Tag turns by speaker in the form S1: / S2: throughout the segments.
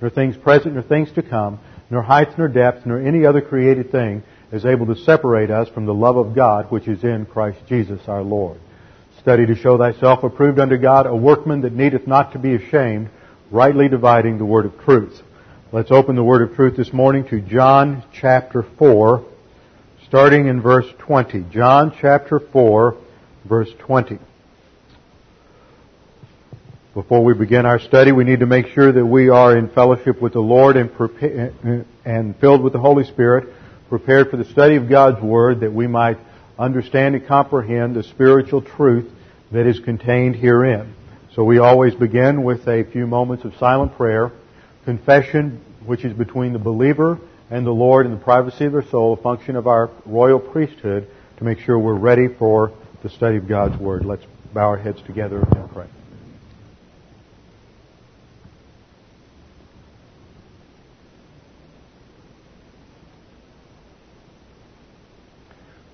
S1: nor things present, nor things to come, nor height, nor depth, nor any other created thing is able to separate us from the love of God which is in Christ Jesus our Lord. Study to show thyself approved unto God, a workman that needeth not to be ashamed, rightly dividing the word of truth. Let's open the word of truth this morning to John chapter 4, starting in verse 20. John chapter 4, verse 20. Before we begin our study, we need to make sure that we are in fellowship with the Lord and, and filled with the Holy Spirit, prepared for the study of God's Word that we might understand and comprehend the spiritual truth that is contained herein. So we always begin with a few moments of silent prayer, confession, which is between the believer and the Lord in the privacy of their soul, a function of our royal priesthood to make sure we're ready for the study of God's Word. Let's bow our heads together and pray.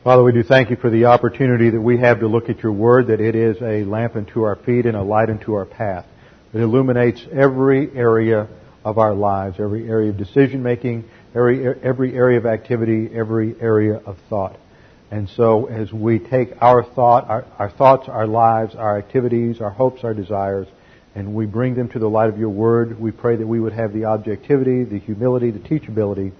S1: Father, we do thank you for the opportunity that we have to look at your word, that it is a lamp unto our feet and a light unto our path. It illuminates every area of our lives, every area of decision making, every, every area of activity, every area of thought. And so as we take our thought, our, our thoughts, our lives, our activities, our hopes, our desires, and we bring them to the light of your word, we pray that we would have the objectivity, the humility, the teachability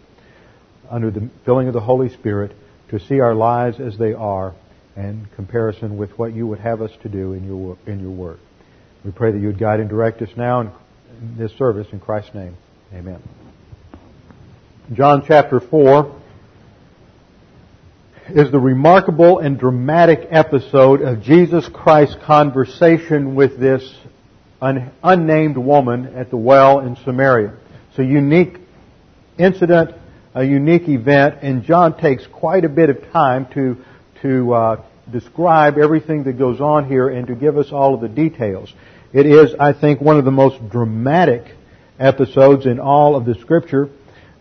S1: under the filling of the Holy Spirit to see our lives as they are in comparison with what you would have us to do in your, in your word. We pray that you would guide and direct us now in this service in Christ's name. Amen. John chapter 4 is the remarkable and dramatic episode of Jesus Christ's conversation with this un- unnamed woman at the well in Samaria. It's a unique incident a unique event, and John takes quite a bit of time to to uh, describe everything that goes on here and to give us all of the details. It is, I think, one of the most dramatic episodes in all of the Scripture.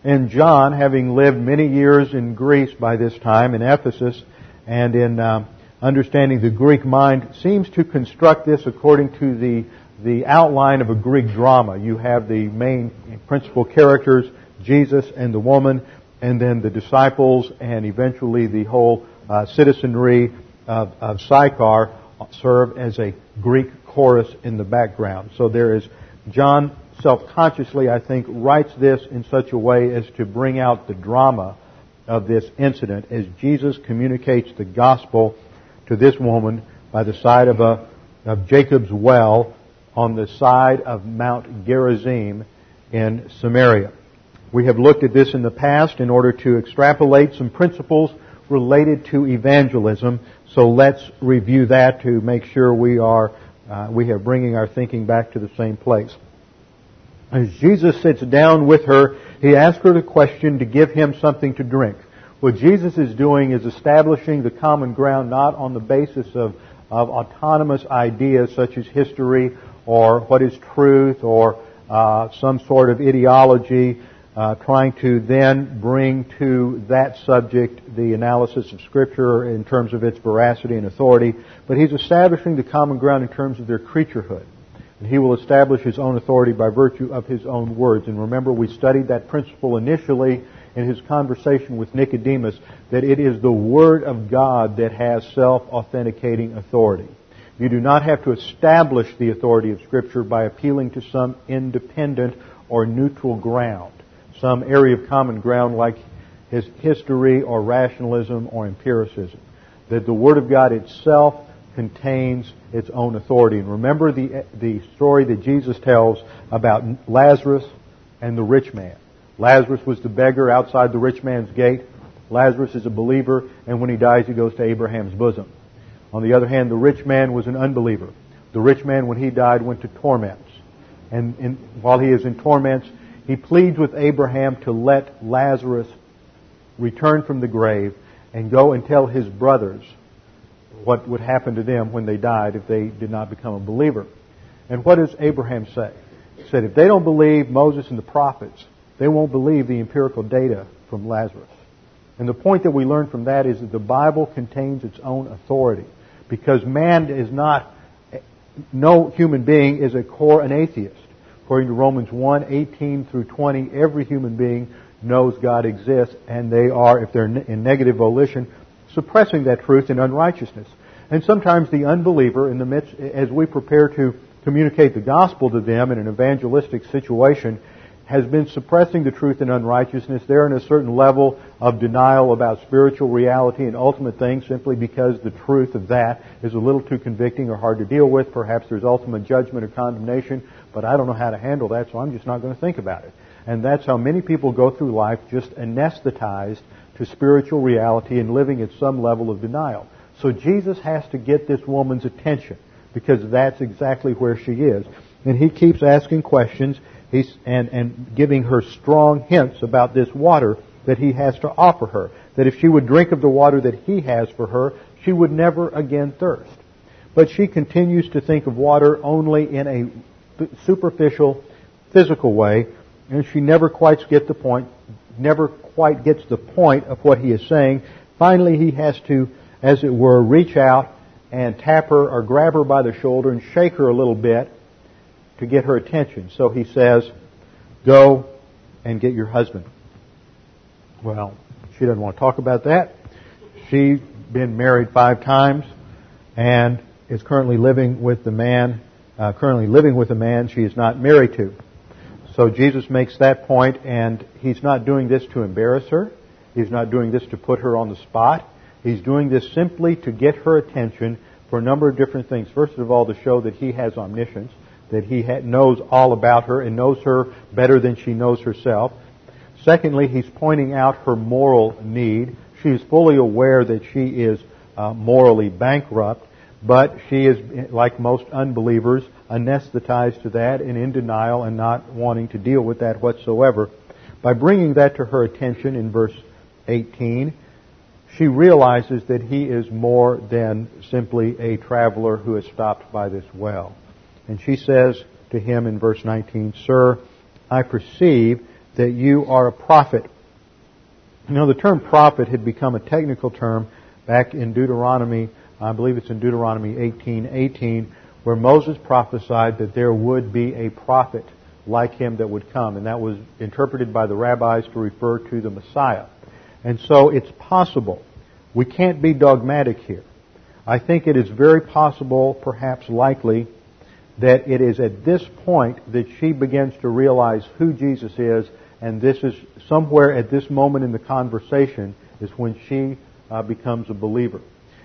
S1: And John, having lived many years in Greece by this time, in Ephesus, and in uh, understanding the Greek mind, seems to construct this according to the the outline of a Greek drama. You have the main principal characters Jesus and the woman, and then the disciples, and eventually the whole uh, citizenry of, of Sychar serve as a Greek chorus in the background. So there is John self-consciously, I think, writes this in such a way as to bring out the drama of this incident as Jesus communicates the gospel to this woman by the side of a of Jacob's well on the side of Mount Gerizim in Samaria. We have looked at this in the past in order to extrapolate some principles related to evangelism. So let's review that to make sure we are uh, we are bringing our thinking back to the same place. As Jesus sits down with her, he asks her the question to give him something to drink. What Jesus is doing is establishing the common ground not on the basis of, of autonomous ideas such as history or what is truth or uh, some sort of ideology, uh, trying to then bring to that subject the analysis of Scripture in terms of its veracity and authority, but he's establishing the common ground in terms of their creaturehood. And he will establish his own authority by virtue of his own words. And remember, we studied that principle initially in his conversation with Nicodemus, that it is the Word of God that has self-authenticating authority. You do not have to establish the authority of Scripture by appealing to some independent or neutral ground some area of common ground like his history or rationalism or empiricism. That the Word of God itself contains its own authority. And remember the, the story that Jesus tells about Lazarus and the rich man. Lazarus was the beggar outside the rich man's gate. Lazarus is a believer, and when he dies, he goes to Abraham's bosom. On the other hand, the rich man was an unbeliever. The rich man, when he died, went to torments. And in, while he is in torments, He pleads with Abraham to let Lazarus return from the grave and go and tell his brothers what would happen to them when they died if they did not become a believer. And what does Abraham say? He said, if they don't believe Moses and the prophets, they won't believe the empirical data from Lazarus. And the point that we learn from that is that the Bible contains its own authority. Because man is not, no human being is a core an atheist. According to Romans 1, 18 through 20, every human being knows God exists, and they are, if they're in negative volition, suppressing that truth in unrighteousness. And sometimes the unbeliever, in the midst, as we prepare to communicate the gospel to them in an evangelistic situation, has been suppressing the truth in unrighteousness. They're in a certain level of denial about spiritual reality and ultimate things simply because the truth of that is a little too convicting or hard to deal with. Perhaps there's ultimate judgment or condemnation, but I don't know how to handle that, so I'm just not going to think about it. And that's how many people go through life just anesthetized to spiritual reality and living at some level of denial. So Jesus has to get this woman's attention because that's exactly where she is. And he keeps asking questions He's, and, and giving her strong hints about this water that he has to offer her. That if she would drink of the water that he has for her, she would never again thirst. But she continues to think of water only in a superficial, physical way, and she never quite gets the point, never quite gets the point of what he is saying. Finally, he has to, as it were, reach out and tap her or grab her by the shoulder and shake her a little bit to get her attention. So he says, Go and get your husband. Well, she doesn't want to talk about that. She's been married five times and is currently living with the man, uh, currently living with a man she is not married to. So Jesus makes that point and he's not doing this to embarrass her. He's not doing this to put her on the spot. He's doing this simply to get her attention for a number of different things. First of all, to show that he has omniscience that he knows all about her and knows her better than she knows herself. Secondly, he's pointing out her moral need. She is fully aware that she is uh, morally bankrupt, but she is, like most unbelievers, anesthetized to that and in denial and not wanting to deal with that whatsoever. By bringing that to her attention in verse 18, she realizes that he is more than simply a traveler who has stopped by this well. And she says to him in verse 19, Sir, I perceive that you are a prophet. You know, the term prophet had become a technical term back in Deuteronomy, I believe it's in Deuteronomy 18:18, where Moses prophesied that there would be a prophet like him that would come, and that was interpreted by the rabbis to refer to the Messiah. And so it's possible. We can't be dogmatic here. I think it is very possible, perhaps likely, that it is at this point that she begins to realize who Jesus is, and this is somewhere at this moment in the conversation is when she uh, becomes a believer.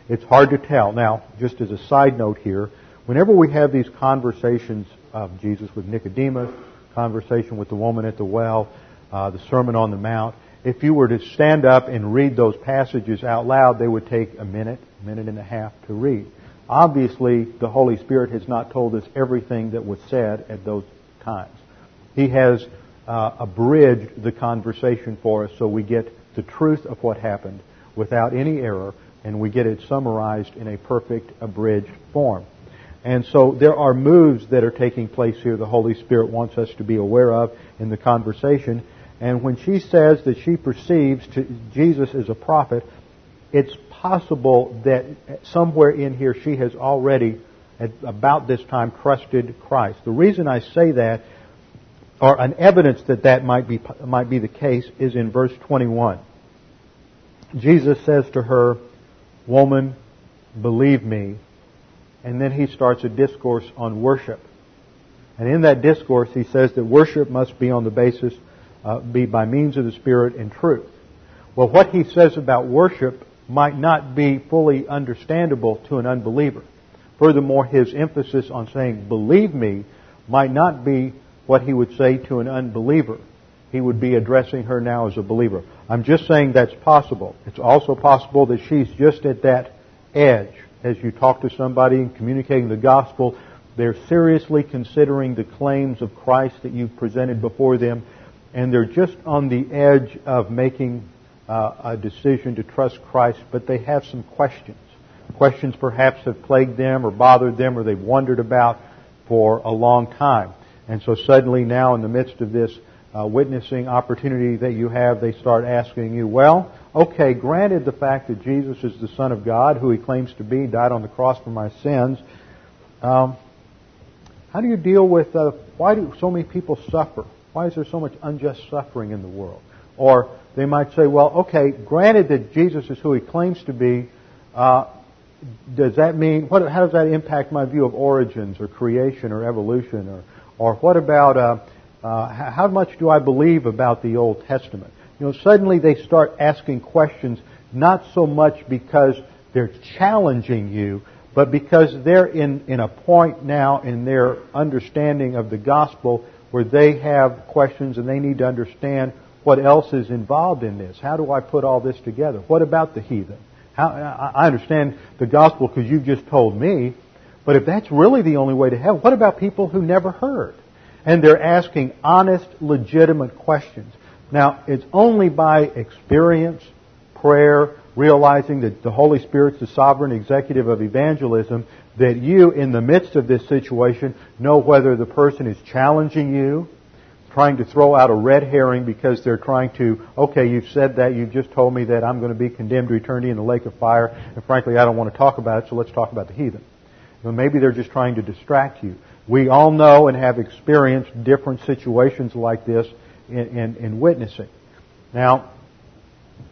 S1: It's hard to tell. Now, just as a side note here, whenever we have these conversations of Jesus with Nicodemus, conversation with the woman at the well, uh, the Sermon on the Mount, if you were to stand up and read those passages out loud, they would take a minute, a minute and a half to read. Obviously, the Holy Spirit has not told us everything that was said at those times. He has uh, abridged the conversation for us so we get the truth of what happened without any error and we get it summarized in a perfect abridged form. And so there are moves that are taking place here the Holy Spirit wants us to be aware of in the conversation. And when she says that she perceives Jesus as a prophet, it's possible that somewhere in here she has already, at about this time, trusted Christ. The reason I say that, or an evidence that that might be, might be the case, is in verse 21. Jesus says to her, Woman, believe me. And then he starts a discourse on worship. And in that discourse, he says that worship must be on the basis, uh, be by means of the Spirit and truth. Well, what he says about worship might not be fully understandable to an unbeliever. Furthermore, his emphasis on saying, believe me, might not be what he would say to an unbeliever. He would be addressing her now as a believer. I'm just saying that's possible. It's also possible that she's just at that edge. As you talk to somebody and communicating the gospel, they're seriously considering the claims of Christ that you've presented before them, and they're just on the edge of making uh, a decision to trust Christ, but they have some questions. Questions perhaps have plagued them or bothered them or they've wondered about for a long time. And so suddenly now in the midst of this uh, witnessing opportunity that you have, they start asking you, well, okay, granted the fact that Jesus is the Son of God, who he claims to be, died on the cross for my sins, um, how do you deal with, uh, why do so many people suffer? Why is there so much unjust suffering in the world? Or they might say, well, okay, granted that Jesus is who he claims to be, uh, does that mean, what, how does that impact my view of origins or creation or evolution? Or, or what about, uh, how much do I believe about the Old Testament? You know, suddenly they start asking questions not so much because they're challenging you, but because they're in, in a point now in their understanding of the gospel where they have questions and they need to understand what else is involved in this. How do I put all this together? What about the heathen? How, I understand the gospel because you've just told me, but if that's really the only way to heaven, what about people who never heard? And they're asking honest, legitimate questions. Now, it's only by experience, prayer, realizing that the Holy Spirit's the sovereign executive of evangelism, that you, in the midst of this situation, know whether the person is challenging you, trying to throw out a red herring because they're trying to, okay, you've said that, you've just told me that I'm going to be condemned to eternity in the lake of fire, and frankly, I don't want to talk about it, so let's talk about the heathen. Well, maybe they're just trying to distract you. We all know and have experienced different situations like this in, in, in witnessing. Now,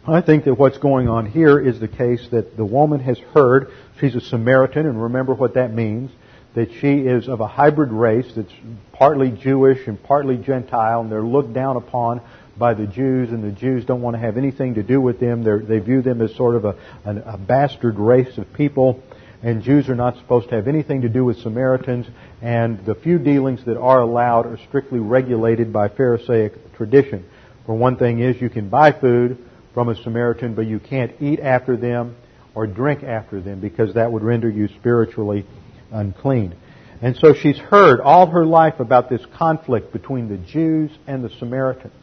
S1: I think that what's going on here is the case that the woman has heard she's a Samaritan, and remember what that means that she is of a hybrid race that's partly Jewish and partly Gentile, and they're looked down upon by the Jews, and the Jews don't want to have anything to do with them. They're, they view them as sort of a, a, a bastard race of people, and Jews are not supposed to have anything to do with Samaritans, and the few dealings that are allowed are strictly regulated by Pharisaic tradition. For one thing is you can buy food from a Samaritan, but you can't eat after them or drink after them because that would render you spiritually unclean. And so she's heard all her life about this conflict between the Jews and the Samaritans.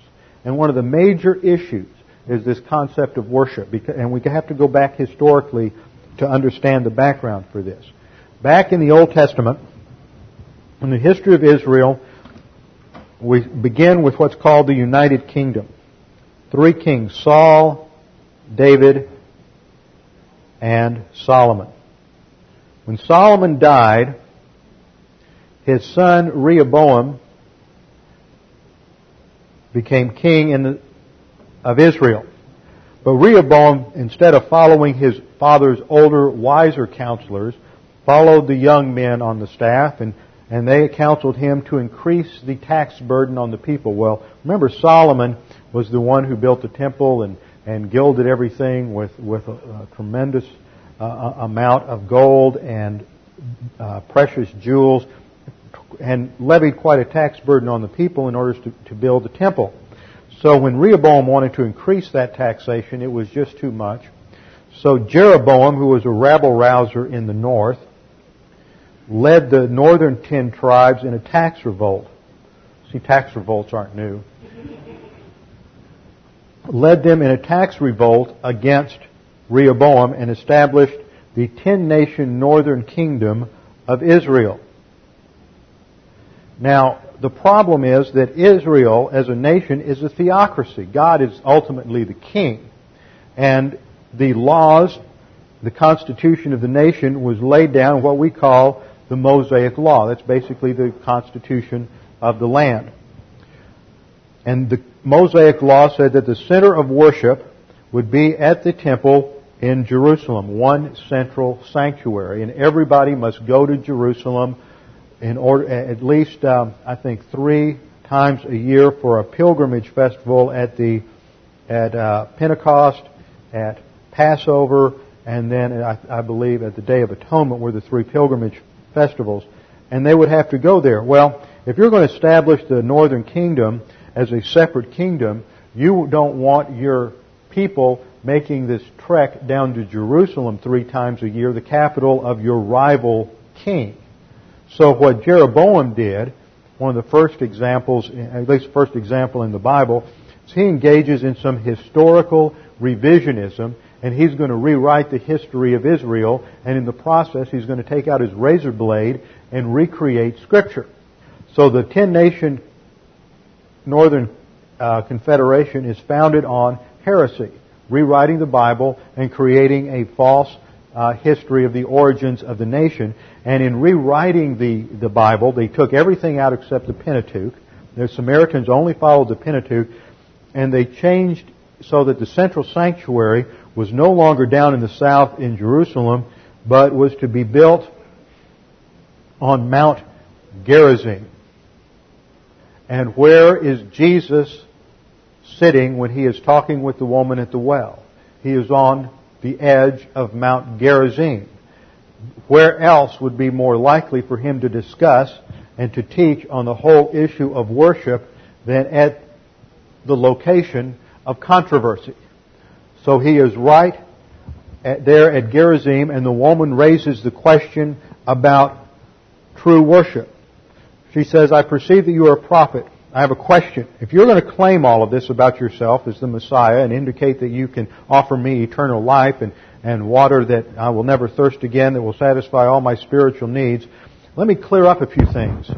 S1: And one of the major issues is this concept of worship. And we have to go back historically to understand the background for this. Back in the Old Testament, in the history of Israel, we begin with what's called the United Kingdom. Three kings, Saul, David, and Solomon. When Solomon died, his son Rehoboam became king the, of Israel. But Rehoboam, instead of following his father's older, wiser counselors, followed the young men on the staff and, and they counseled him to increase the tax burden on the people. Well, remember Solomon was the one who built the temple and, and gilded everything with, with a, a tremendous uh, amount of gold and uh, precious jewels and levied quite a tax burden on the people in order to, to build the temple. So when Rehoboam wanted to increase that taxation, it was just too much. So Jeroboam, who was a rabble rouser in the north, led the northern ten tribes in a tax revolt. See, tax revolts aren't new. led them in a tax revolt against Rehoboam and established the ten nation northern kingdom of Israel. Now, the problem is that Israel as a nation is a theocracy. God is ultimately the king. And the laws, the constitution of the nation was laid down what we call the Mosaic Law. That's basically the constitution of the land. And the Mosaic Law said that the center of worship would be at the temple in Jerusalem, one central sanctuary, and everybody must go to Jerusalem in order at least um, I think three times a year for a pilgrimage festival at the at uh, Pentecost, at Passover, and then I, I believe at the Day of Atonement were the three pilgrimage festivals, and they would have to go there. Well, if you're going to establish the Northern Kingdom as a separate kingdom, you don't want your people making this trek down to Jerusalem three times a year, the capital of your rival king. So what Jeroboam did one of the first examples, at least the first example in the Bible, is he engages in some historical revisionism and he's going to rewrite the history of Israel and in the process he's going to take out his razor blade and recreate scripture. So the ten nation Northern uh, Confederation is founded on heresy, rewriting the Bible and creating a false uh, history of the origins of the nation. And in rewriting the, the Bible, they took everything out except the Pentateuch. The Samaritans only followed the Pentateuch, and they changed so that the central sanctuary was no longer down in the south in Jerusalem, but was to be built on Mount Gerizim. And where is Jesus sitting when he is talking with the woman at the well? He is on the edge of Mount Gerizim. Where else would be more likely for him to discuss and to teach on the whole issue of worship than at the location of controversy? So he is right at, there at Gerizim, and the woman raises the question about true worship. She says, I perceive that you are a prophet. I have a question. If you're going to claim all of this about yourself as the Messiah and indicate that you can offer me eternal life and, and water that I will never thirst again, that will satisfy all my spiritual needs, let me clear up a few things.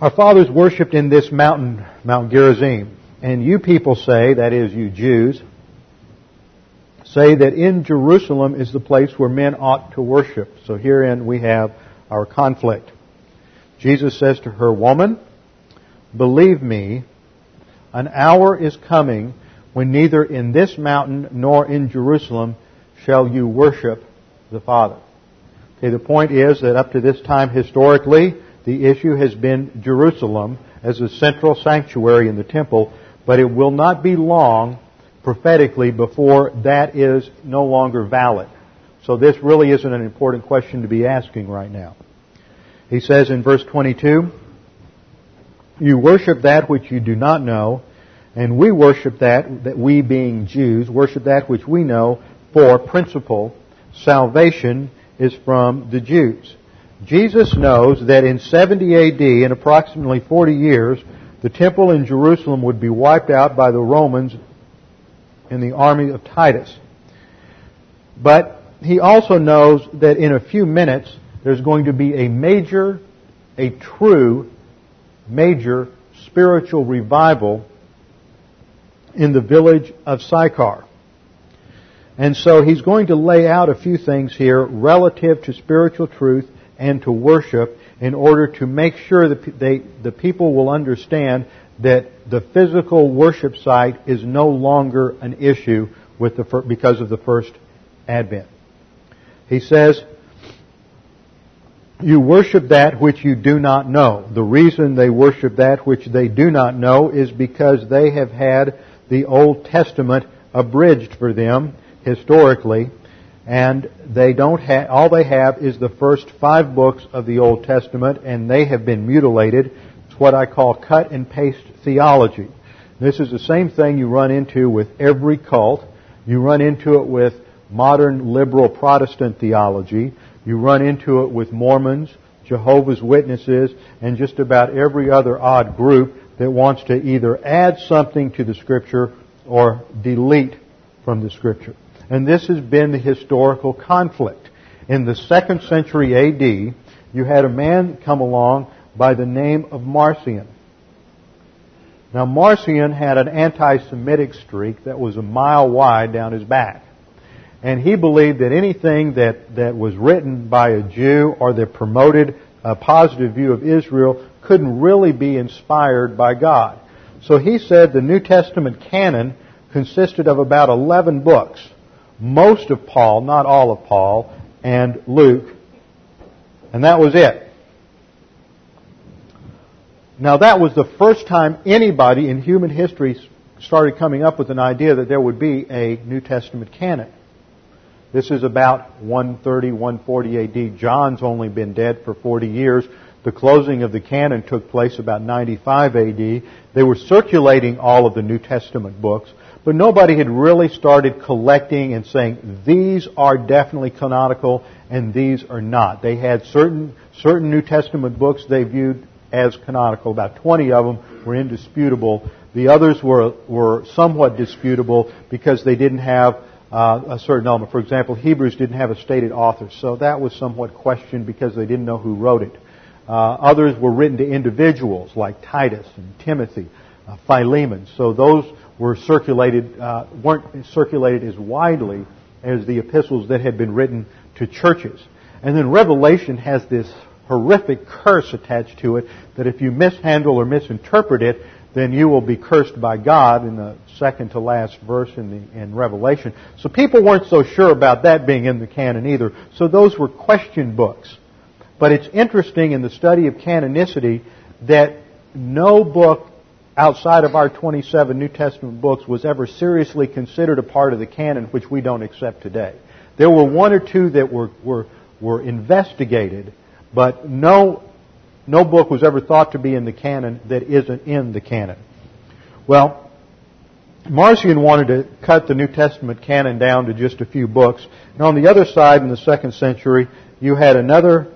S1: Our fathers worshipped in this mountain, Mount Gerizim. And you people say, that is, you Jews, say that in Jerusalem is the place where men ought to worship. So herein we have our conflict. Jesus says to her, Woman, Believe me, an hour is coming when neither in this mountain nor in Jerusalem shall you worship the Father. Okay, the point is that up to this time historically, the issue has been Jerusalem as a central sanctuary in the temple, but it will not be long prophetically before that is no longer valid. So this really isn't an important question to be asking right now. He says in verse 22, you worship that which you do not know, and we worship that, that we being Jews, worship that which we know, for principle, salvation is from the Jews. Jesus knows that in 70 AD, in approximately 40 years, the temple in Jerusalem would be wiped out by the Romans in the army of Titus. But he also knows that in a few minutes, there's going to be a major, a true major spiritual revival in the village of Sychar. And so he's going to lay out a few things here relative to spiritual truth and to worship in order to make sure that they, the people will understand that the physical worship site is no longer an issue with the, because of the first advent. He says, you worship that which you do not know. The reason they worship that which they do not know is because they have had the Old Testament abridged for them historically, and they don't have, all they have is the first five books of the Old Testament, and they have been mutilated. It's what I call cut and paste theology. This is the same thing you run into with every cult. You run into it with modern liberal Protestant theology. You run into it with Mormons, Jehovah's Witnesses, and just about every other odd group that wants to either add something to the Scripture or delete from the Scripture. And this has been the historical conflict. In the second century AD, you had a man come along by the name of Marcion. Now Marcion had an anti-Semitic streak that was a mile wide down his back. And he believed that anything that, that was written by a Jew or that promoted a positive view of Israel couldn't really be inspired by God. So he said the New Testament canon consisted of about 11 books. Most of Paul, not all of Paul, and Luke. And that was it. Now that was the first time anybody in human history started coming up with an idea that there would be a New Testament canon. This is about 130, 140 AD. John's only been dead for 40 years. The closing of the canon took place about 95 AD. They were circulating all of the New Testament books, but nobody had really started collecting and saying, these are definitely canonical and these are not. They had certain, certain New Testament books they viewed as canonical. About 20 of them were indisputable. The others were, were somewhat disputable because they didn't have uh, a certain element. For example, Hebrews didn't have a stated author, so that was somewhat questioned because they didn't know who wrote it. Uh, others were written to individuals like Titus and Timothy, uh, Philemon. So those were circulated uh, weren't circulated as widely as the epistles that had been written to churches. And then Revelation has this horrific curse attached to it that if you mishandle or misinterpret it, then you will be cursed by God in the second to last verse in, the, in Revelation. So people weren't so sure about that being in the canon either. So those were question books. But it's interesting in the study of canonicity that no book outside of our 27 New Testament books was ever seriously considered a part of the canon which we don't accept today. There were one or two that were, were, were investigated, but no no book was ever thought to be in the canon that isn't in the canon. Well, Marcion wanted to cut the New Testament canon down to just a few books. And on the other side, in the second century, you had another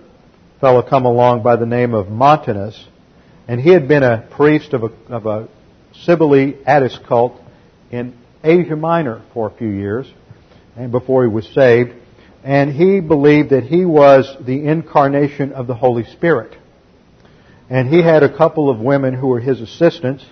S1: fellow come along by the name of Montanus, and he had been a priest of a, of a Cybele Attis cult in Asia Minor for a few years, and before he was saved. And he believed that he was the incarnation of the Holy Spirit. And he had a couple of women who were his assistants,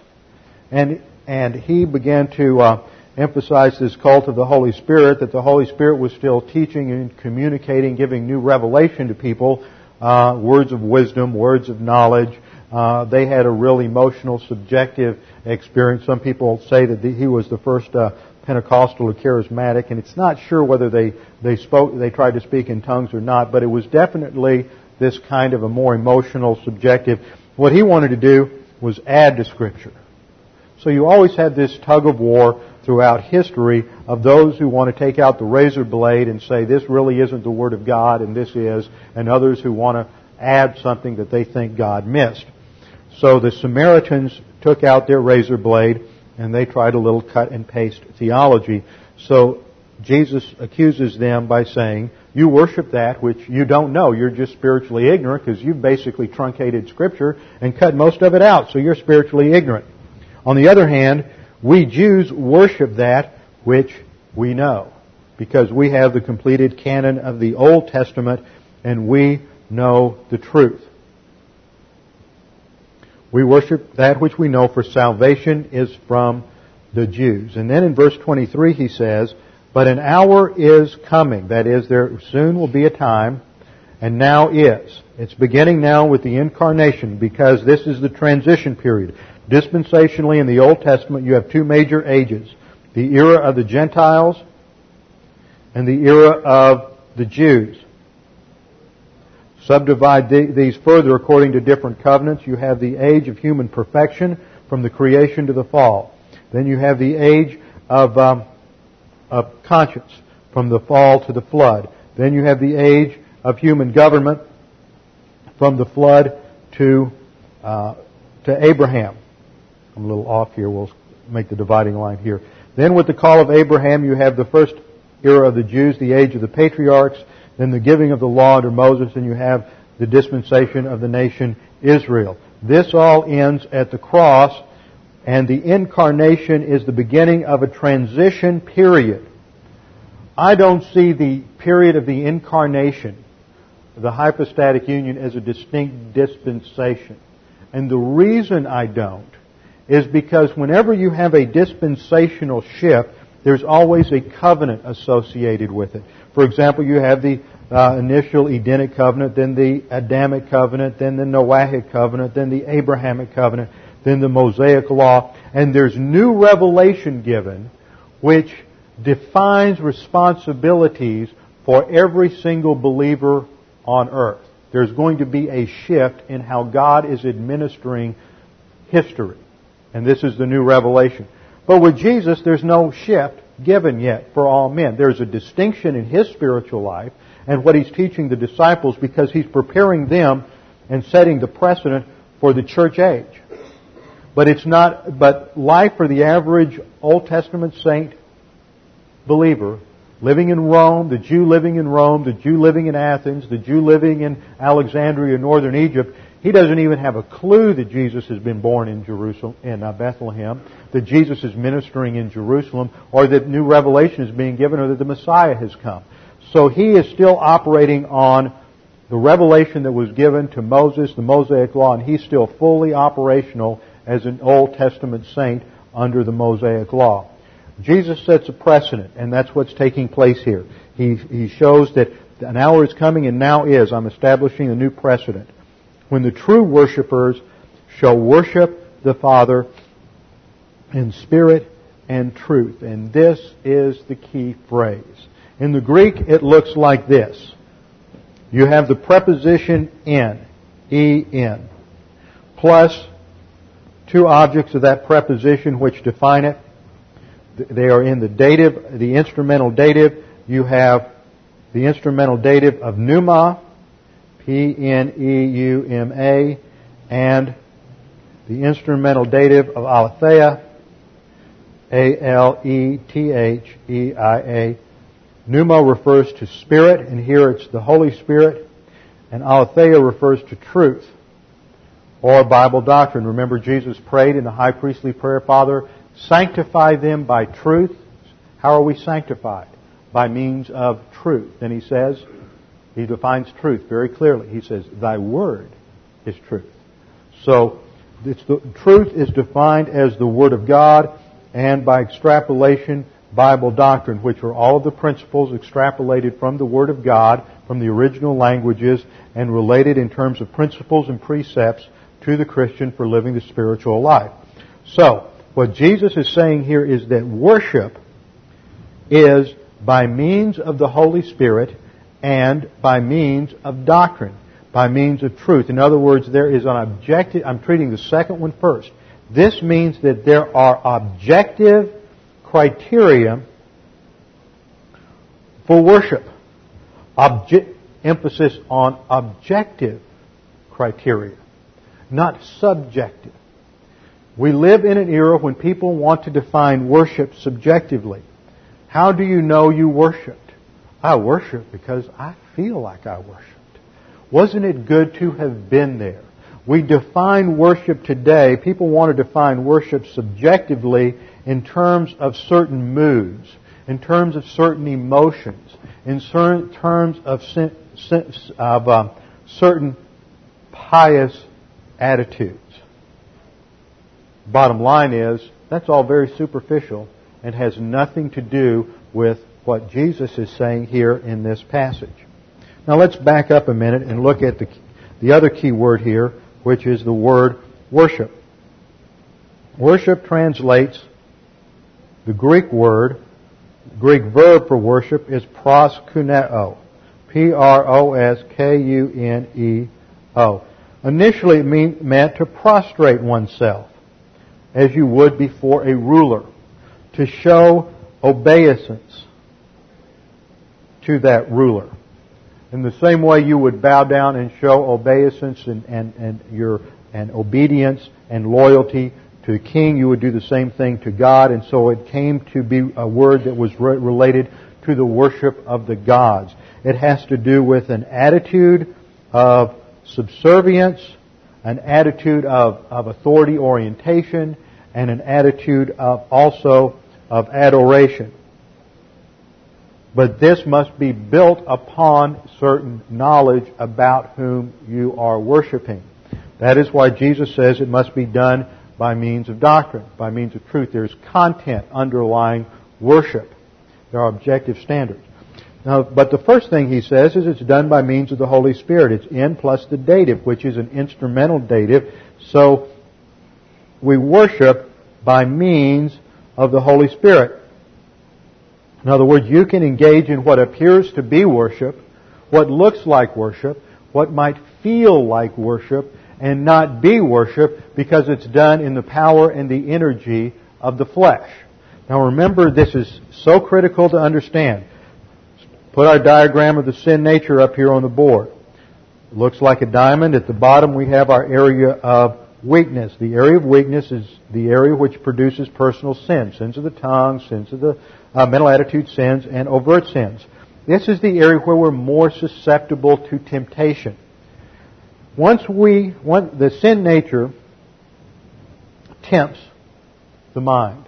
S1: and and he began to uh, emphasize this cult of the Holy Spirit, that the Holy Spirit was still teaching and communicating, giving new revelation to people, uh, words of wisdom, words of knowledge. Uh, they had a real emotional, subjective experience. Some people say that the, he was the first uh, Pentecostal or charismatic, and it's not sure whether they they spoke, they tried to speak in tongues or not, but it was definitely this kind of a more emotional, subjective. What he wanted to do was add to Scripture. So you always have this tug of war throughout history of those who want to take out the razor blade and say this really isn't the Word of God and this is, and others who want to add something that they think God missed. So the Samaritans took out their razor blade and they tried a little cut and paste theology. So Jesus accuses them by saying, you worship that which you don't know. You're just spiritually ignorant because you've basically truncated Scripture and cut most of it out, so you're spiritually ignorant. On the other hand, we Jews worship that which we know because we have the completed canon of the Old Testament and we know the truth. We worship that which we know for salvation is from the Jews. And then in verse 23 he says, but an hour is coming. That is, there soon will be a time, and now is. It's beginning now with the incarnation because this is the transition period. Dispensationally in the Old Testament, you have two major ages. The era of the Gentiles and the era of the Jews. Subdivide these further according to different covenants. You have the age of human perfection from the creation to the fall. Then you have the age of um, of conscience from the fall to the flood. Then you have the age of human government from the flood to uh, to Abraham. I'm a little off here. We'll make the dividing line here. Then with the call of Abraham, you have the first era of the Jews, the age of the patriarchs. Then the giving of the law under Moses, and you have the dispensation of the nation Israel. This all ends at the cross and the incarnation is the beginning of a transition period. I don't see the period of the incarnation, the hypostatic union, as a distinct dispensation. And the reason I don't is because whenever you have a dispensational shift, there's always a covenant associated with it. For example, you have the uh, initial Edenic covenant, then the Adamic covenant, then the Noahic covenant, then the Abrahamic covenant than the Mosaic Law. And there's new revelation given which defines responsibilities for every single believer on earth. There's going to be a shift in how God is administering history. And this is the new revelation. But with Jesus, there's no shift given yet for all men. There's a distinction in his spiritual life and what he's teaching the disciples because he's preparing them and setting the precedent for the church age. But it's not, but life for the average Old Testament saint believer living in Rome, the Jew living in Rome, the Jew living in Athens, the Jew living in Alexandria, northern Egypt, He doesn't even have a clue that Jesus has been born in Jerusalem, in uh, Bethlehem, that Jesus is ministering in Jerusalem, or that new revelation is being given, or that the Messiah has come. So he is still operating on the revelation that was given to Moses, the Mosaic Law, and he's still fully operational as an Old Testament saint under the Mosaic Law. Jesus sets a precedent, and that's what's taking place here. He, he shows that an hour is coming and now is. I'm establishing a new precedent when the true worshippers shall worship the Father in spirit and truth. And this is the key phrase. In the Greek, it looks like this. You have the preposition in, E-N, plus two objects of that preposition which define it. They are in the dative, the instrumental dative. You have the instrumental dative of pneuma, P-N-E-U-M-A, and the instrumental dative of aletheia, A-L-E-T-H-E-I-A. Pneuma refers to spirit, and here it's the Holy Spirit, and aletheia refers to truth or Bible doctrine. Remember Jesus prayed in the high priestly prayer, Father, sanctify them by truth. How are we sanctified? By means of truth. Then he says, he defines truth very clearly. He says, Thy word is truth. So, the, truth is defined as the Word of God and by extrapolation, Bible doctrine, which are all of the principles extrapolated from the Word of God, from the original languages, and related in terms of principles and precepts to the Christian for living the spiritual life. So, what Jesus is saying here is that worship is by means of the Holy Spirit and by means of doctrine, by means of truth. In other words, there is an objective, I'm treating the second one first. This means that there are objective criteria for worship. Emphasis on objective criteria, not subjective. We live in an era when people want to define worship subjectively. How do you know you worshiped? I worship because I feel like I worshiped. Wasn't it good to have been there? We define worship today, people want to define worship subjectively in terms of certain moods, in terms of certain emotions, in certain terms of, of uh, certain pious attitudes. Bottom line is, that's all very superficial and has nothing to do with what Jesus is saying here in this passage. Now let's back up a minute and look at the, the other key word here, which is the word worship. Worship translates the Greek word, Greek verb for worship is proskuneo. P-R-O-S-K-U-N-E-O. Initially it mean, meant to prostrate oneself, as you would before a ruler, to show obeisance, to that ruler. In the same way you would bow down and show obeisance and, and, and your and obedience and loyalty to the king, you would do the same thing to God, and so it came to be a word that was re- related to the worship of the gods. It has to do with an attitude of subservience, an attitude of, of authority orientation, and an attitude of also of adoration. But this must be built upon certain knowledge about whom you are worshiping. That is why Jesus says it must be done by means of doctrine, by means of truth. There's content underlying worship. There are objective standards. Now, but the first thing he says is it's done by means of the Holy Spirit. It's in plus the dative, which is an instrumental dative. So we worship by means of the Holy Spirit. In other words, you can engage in what appears to be worship, what looks like worship, what might feel like worship, and not be worship because it's done in the power and the energy of the flesh. Now remember, this is so critical to understand. Put our diagram of the sin nature up here on the board. It looks like a diamond. At the bottom we have our area of weakness. The area of weakness is the area which produces personal sins. Sins of the tongue, sins of the uh, mental attitude sins, and overt sins. This is the area where we're more susceptible to temptation. Once we, once, the sin nature tempts the mind.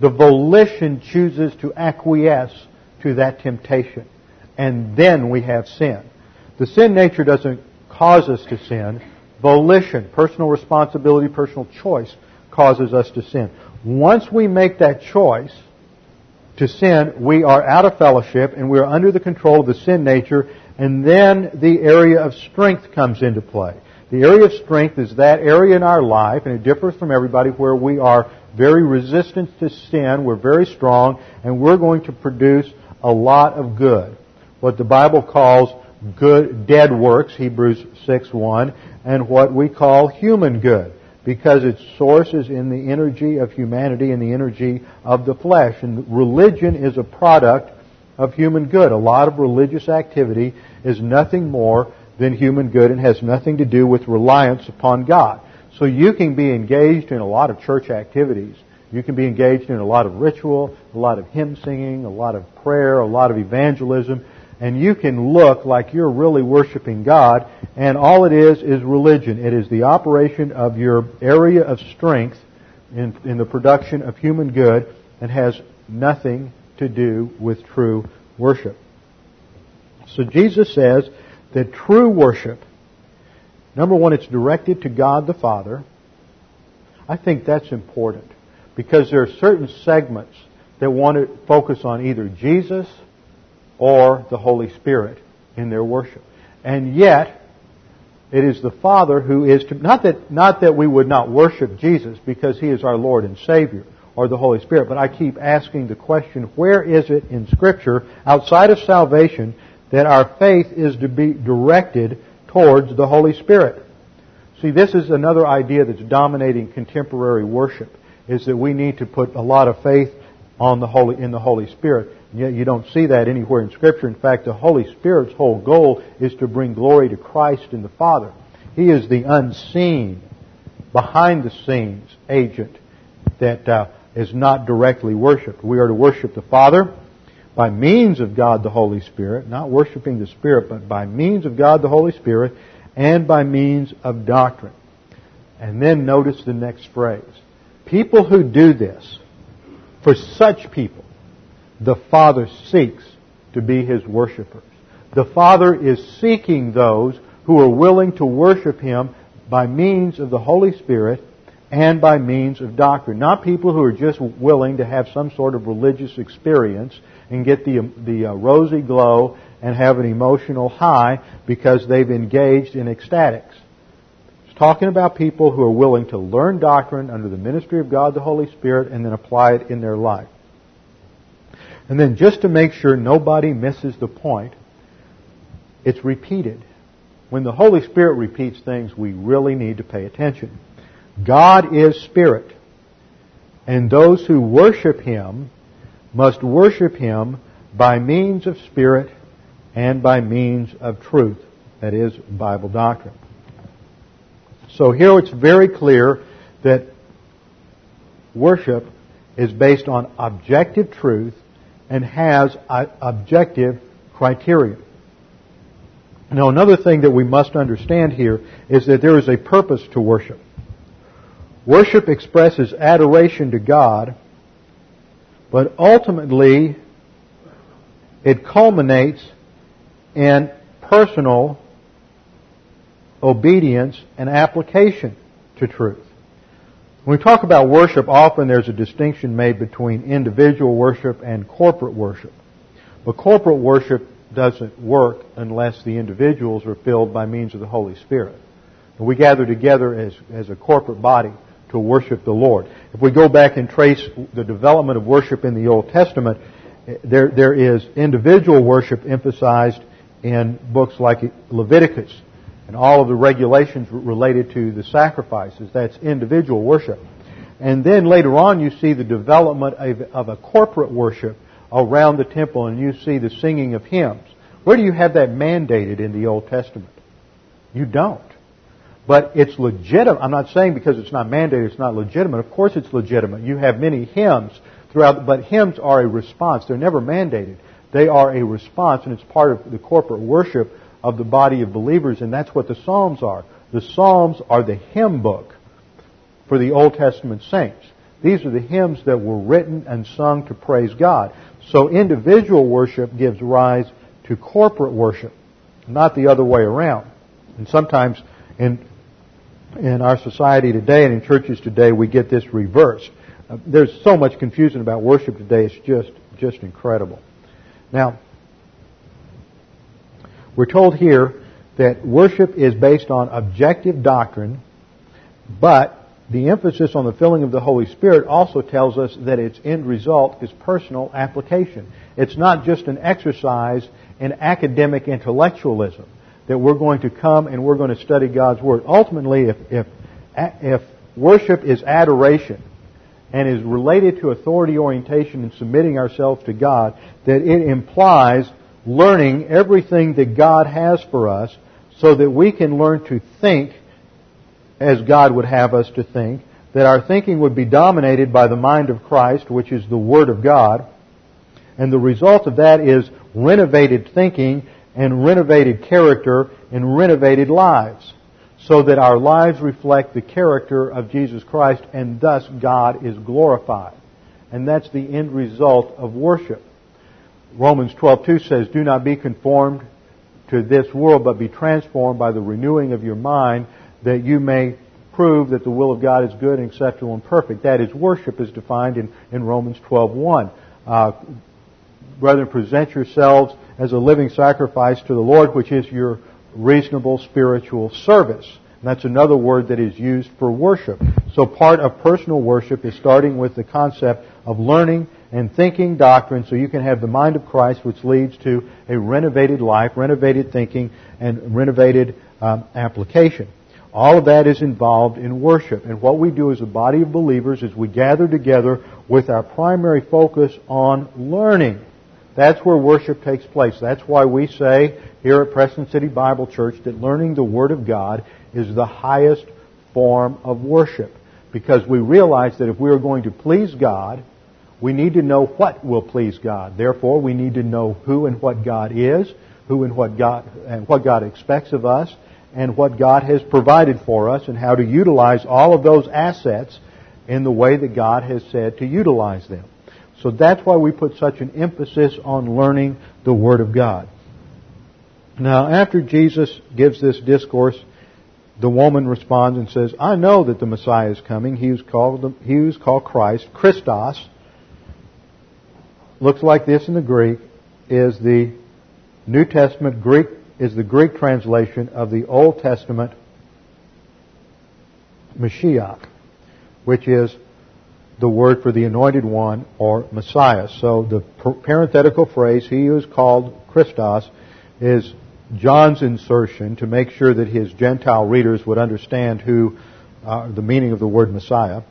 S1: The volition chooses to acquiesce to that temptation. And then we have sin. The sin nature doesn't cause us to sin. Volition, personal responsibility, personal choice causes us to sin. Once we make that choice to sin, we are out of fellowship and we are under the control of the sin nature and then the area of strength comes into play. The area of strength is that area in our life, and it differs from everybody, where we are very resistant to sin, we're very strong, and we're going to produce a lot of good. What the Bible calls good, dead works, Hebrews 6.1, and what we call human good, because its source is in the energy of humanity and the energy of the flesh. And religion is a product of human good. A lot of religious activity is nothing more than human good and has nothing to do with reliance upon God. So you can be engaged in a lot of church activities. You can be engaged in a lot of ritual, a lot of hymn singing, a lot of prayer, a lot of evangelism, and you can look like you're really worshiping God, and all it is is religion. It is the operation of your area of strength in, in the production of human good and has nothing to do with true worship. So Jesus says that true worship, number one, it's directed to God the Father. I think that's important because there are certain segments that want to focus on either Jesus or the Holy Spirit in their worship. And yet, it is the Father who is to, not that, not that we would not worship Jesus because He is our Lord and Savior, or the Holy Spirit. But I keep asking the question, where is it in Scripture, outside of salvation, that our faith is to be directed towards the Holy Spirit? See, this is another idea that's dominating contemporary worship, is that we need to put a lot of faith on the Holy, in the Holy Spirit. And yet you don't see that anywhere in Scripture. In fact, the Holy Spirit's whole goal is to bring glory to Christ and the Father. He is the unseen, behind the scenes agent that uh, is not directly worshiped. We are to worship the Father by means of God the Holy Spirit, not worshiping the Spirit, but by means of God the Holy Spirit and by means of doctrine. And then notice the next phrase. People who do this, for such people, the Father seeks to be His worshipers. The Father is seeking those who are willing to worship Him by means of the Holy Spirit and by means of doctrine. Not people who are just willing to have some sort of religious experience and get the, the uh, rosy glow and have an emotional high because they've engaged in ecstatics. Talking about people who are willing to learn doctrine under the ministry of God the Holy Spirit and then apply it in their life. And then just to make sure nobody misses the point, it's repeated. When the Holy Spirit repeats things, we really need to pay attention. God is spirit, and those who worship Him must worship Him by means of spirit and by means of truth. That is Bible doctrine. So here it's very clear that worship is based on objective truth and has objective criteria. Now another thing that we must understand here is that there is a purpose to worship. Worship expresses adoration to God, but ultimately it culminates in personal obedience and application to truth. When we talk about worship, often there's a distinction made between individual worship and corporate worship. But corporate worship doesn't work unless the individuals are filled by means of the Holy Spirit. And we gather together as, as a corporate body to worship the Lord. If we go back and trace the development of worship in the Old Testament, there, there is individual worship emphasized in books like Leviticus and all of the regulations related to the sacrifices. That's individual worship. And then later on you see the development of, of a corporate worship around the temple and you see the singing of hymns. Where do you have that mandated in the Old Testament? You don't. But it's legitimate. I'm not saying because it's not mandated, it's not legitimate. Of course it's legitimate. You have many hymns throughout, but hymns are a response. They're never mandated. They are a response, and it's part of the corporate worship of the body of believers, and that's what the Psalms are. The Psalms are the hymn book for the Old Testament saints. These are the hymns that were written and sung to praise God. So individual worship gives rise to corporate worship, not the other way around. And sometimes in in our society today and in churches today, we get this reversed. Uh, there's so much confusion about worship today; it's just just incredible. Now, we're told here that worship is based on objective doctrine, but the emphasis on the filling of the Holy Spirit also tells us that its end result is personal application. It's not just an exercise in academic intellectualism that we're going to come and we're going to study God's Word. Ultimately, if, if, if worship is adoration and is related to authority orientation and submitting ourselves to God, that it implies learning everything that God has for us so that we can learn to think as God would have us to think, that our thinking would be dominated by the mind of Christ, which is the Word of God, and the result of that is renovated thinking and renovated character and renovated lives, so that our lives reflect the character of Jesus Christ, and thus God is glorified. And that's the end result of worship. Romans 12:2 says, "Do not be conformed to this world, but be transformed by the renewing of your mind, that you may prove that the will of God is good and acceptable and perfect. That is, worship is defined in, in Romans 12.1. Uh, brethren, present yourselves as a living sacrifice to the Lord, which is your reasonable spiritual service. And that's another word that is used for worship. So part of personal worship is starting with the concept of learning and thinking doctrine so you can have the mind of Christ, which leads to a renovated life, renovated thinking, and renovated um, application. All of that is involved in worship. And what we do as a body of believers is we gather together with our primary focus on learning. That's where worship takes place. That's why we say here at Preston City Bible Church that learning the Word of God is the highest form of worship. Because we realize that if we are going to please God, we need to know what will please God. Therefore, we need to know who and what God is, who and what God, and what God expects of us, and what God has provided for us and how to utilize all of those assets in the way that God has said to utilize them. So that's why we put such an emphasis on learning the Word of God. Now, after Jesus gives this discourse, the woman responds and says, I know that the Messiah is coming. He called, he called Christ. Christos looks like this in the Greek, is the New Testament Greek is the Greek translation of the Old Testament Mashiach, which is the word for the anointed one or Messiah. So the parenthetical phrase, he is called Christos, is John's insertion to make sure that his Gentile readers would understand who uh, the meaning of the word Messiah.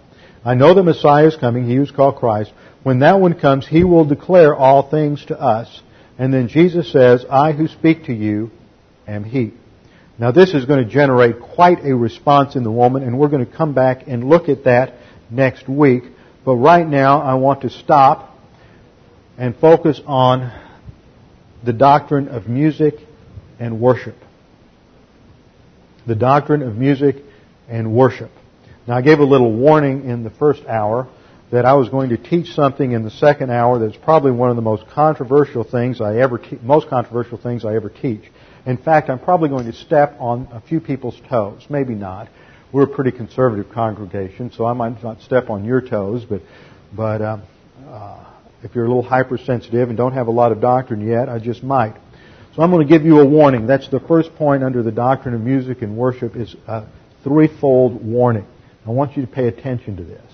S1: I know the Messiah is coming, he who is called Christ. When that one comes, he will declare all things to us. And then Jesus says, I who speak to you am He. Now this is going to generate quite a response in the woman, and we're going to come back and look at that next week. But right now, I want to stop and focus on the doctrine of music and worship. The doctrine of music and worship. Now I gave a little warning in the first hour that I was going to teach something in the second hour that's probably one of the most controversial things I ever te- most controversial things I ever teach. In fact, I'm probably going to step on a few people's toes. Maybe not. We're a pretty conservative congregation, so I might not step on your toes, but but uh, uh, if you're a little hypersensitive and don't have a lot of doctrine yet, I just might. So I'm going to give you a warning. That's the first point under the doctrine of music and worship is a threefold warning. I want you to pay attention to this.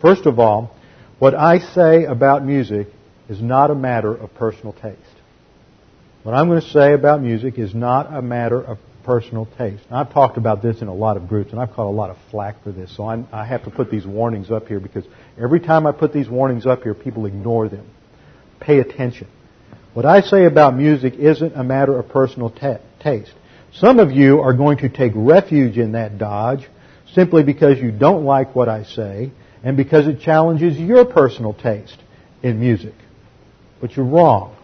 S1: First of all, what I say about music is not a matter of personal taste. What I'm going to say about music is not a matter of personal taste. Now, I've talked about this in a lot of groups, and I've caught a lot of flack for this, so I'm, i have to put these warnings up here because every time I put these warnings up here, people ignore them. Pay attention. What I say about music isn't a matter of personal taste. Some of you are going to take refuge in that dodge simply because you don't like what I say and because it challenges your personal taste in music. But you're wrong.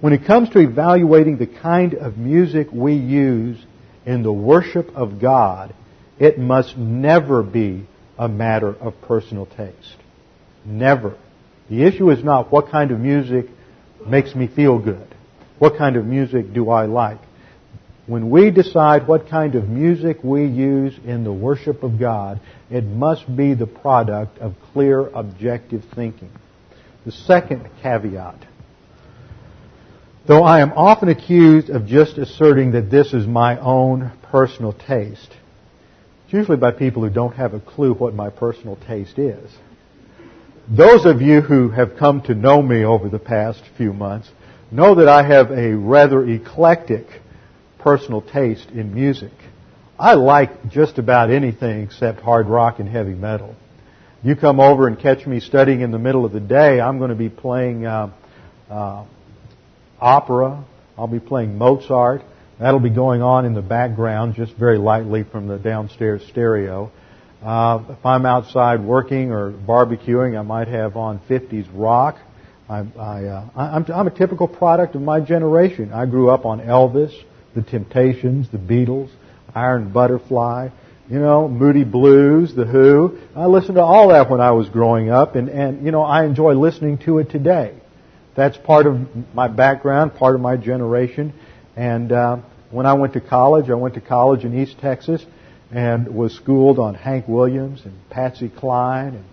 S1: When it comes to evaluating the kind of music we use in the worship of God, it must never be a matter of personal taste. Never. The issue is not what kind of music makes me feel good. What kind of music do I like? When we decide what kind of music we use in the worship of God, it must be the product of clear, objective thinking. The second caveat. Though I am often accused of just asserting that this is my own personal taste, it's usually by people who don't have a clue what my personal taste is. Those of you who have come to know me over the past few months know that I have a rather eclectic personal taste in music. I like just about anything except hard rock and heavy metal. You come over and catch me studying in the middle of the day, I'm going to be playing uh, uh, opera. I'll be playing Mozart. That'll be going on in the background just very lightly from the downstairs stereo. Uh, if I'm outside working or barbecuing, I might have on 50s rock. I, I, uh, I'm, I'm a typical product of my generation. I grew up on Elvis, the Temptations, the Beatles, Iron Butterfly, you know, Moody Blues, The Who. I listened to all that when I was growing up, and, and you know, I enjoy listening to it today. That's part of my background, part of my generation. And uh, when I went to college, I went to college in East Texas and was schooled on Hank Williams and Patsy Cline and,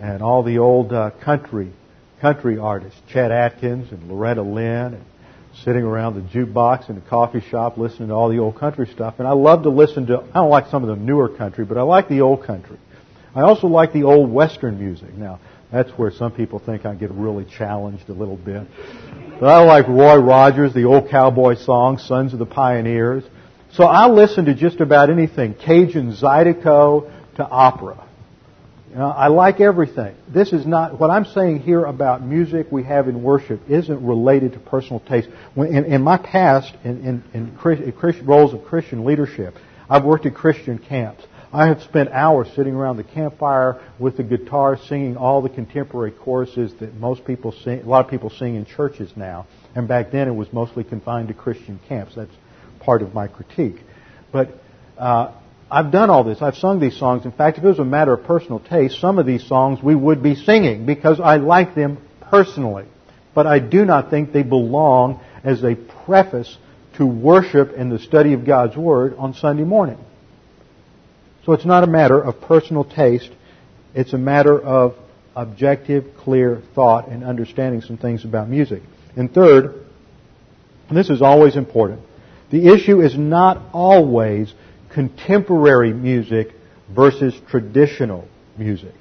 S1: and all the old uh, country country artists, Chet Atkins and Loretta Lynn, and sitting around the jukebox in the coffee shop listening to all the old country stuff. And I love to listen to, I don't like some of the newer country, but I like the old country. I also like the old Western music. Now, that's where some people think I get really challenged a little bit. But I like Roy Rogers, the old cowboy songs, Sons of the Pioneers. So I listen to just about anything, Cajun Zydeco to opera. I like everything. This is not, what I'm saying here about music we have in worship isn't related to personal taste. When, in, in my past, in, in, in roles of Christian leadership, I've worked at Christian camps. I have spent hours sitting around the campfire with the guitar singing all the contemporary choruses that most people sing, a lot of people sing in churches now. And back then it was mostly confined to Christian camps. That's part of my critique. But uh, I've done all this. I've sung these songs. In fact, if it was a matter of personal taste, some of these songs we would be singing because I like them personally. But I do not think they belong as a preface to worship and the study of God's Word on Sunday morning. So it's not a matter of personal taste. It's a matter of objective, clear thought and understanding some things about music. And third, and this is always important, the issue is not always contemporary music versus traditional music.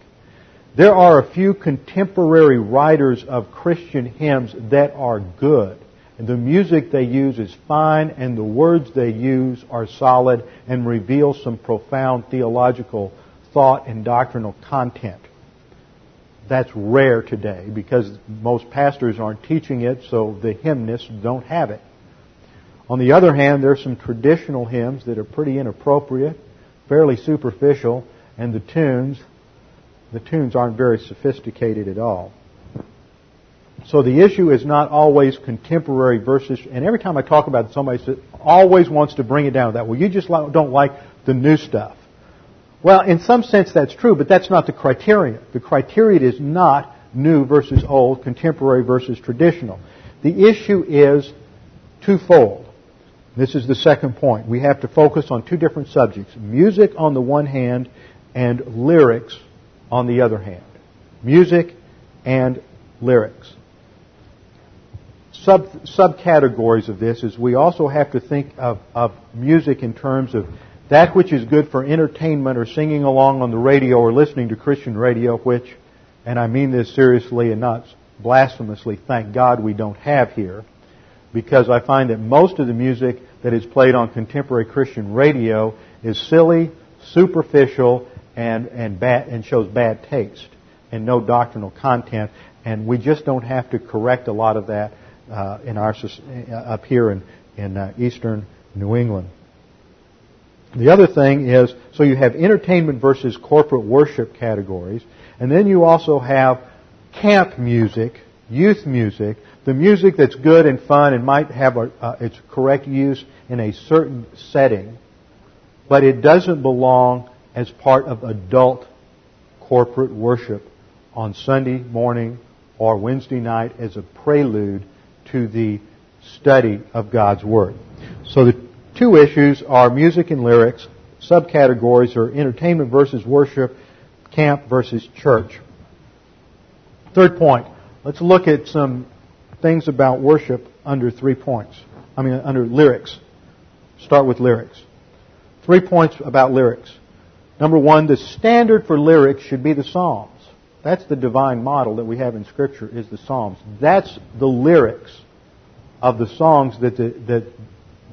S1: There are a few contemporary writers of Christian hymns that are good. And the music they use is fine, and the words they use are solid and reveal some profound theological thought and doctrinal content. That's rare today because most pastors aren't teaching it, so the hymnists don't have it. On the other hand, there's some traditional hymns that are pretty inappropriate, fairly superficial, and the tunes, the tunes aren't very sophisticated at all. So the issue is not always contemporary versus, and every time I talk about it, somebody says, always wants to bring it down to that. Well, you just don't like the new stuff. Well, in some sense that's true, but that's not the criterion. The criterion is not new versus old, contemporary versus traditional. The issue is twofold. This is the second point. We have to focus on two different subjects. Music on the one hand and lyrics on the other hand. Music and lyrics. Sub, subcategories of this is we also have to think of, of music in terms of that which is good for entertainment or singing along on the radio or listening to Christian radio, which, and I mean this seriously and not blasphemously, thank God we don't have here because I find that most of the music that is played on contemporary Christian radio is silly, superficial, and, and, bad, and shows bad taste and no doctrinal content. And we just don't have to correct a lot of that uh, in our, uh, up here in, in uh, eastern New England. The other thing is, so you have entertainment versus corporate worship categories, and then you also have camp music youth music, the music that's good and fun and might have a, uh, its correct use in a certain setting, but it doesn't belong as part of adult corporate worship on Sunday morning or Wednesday night as a prelude to the study of God's Word. So the two issues are music and lyrics. Subcategories are entertainment versus worship, camp versus church. Third point, let's look at some things about worship under three points. I mean, under lyrics. Start with lyrics. Three points about lyrics. Number one, the standard for lyrics should be the Psalms. That's the divine model that we have in Scripture is the Psalms. That's the lyrics of the songs that the, that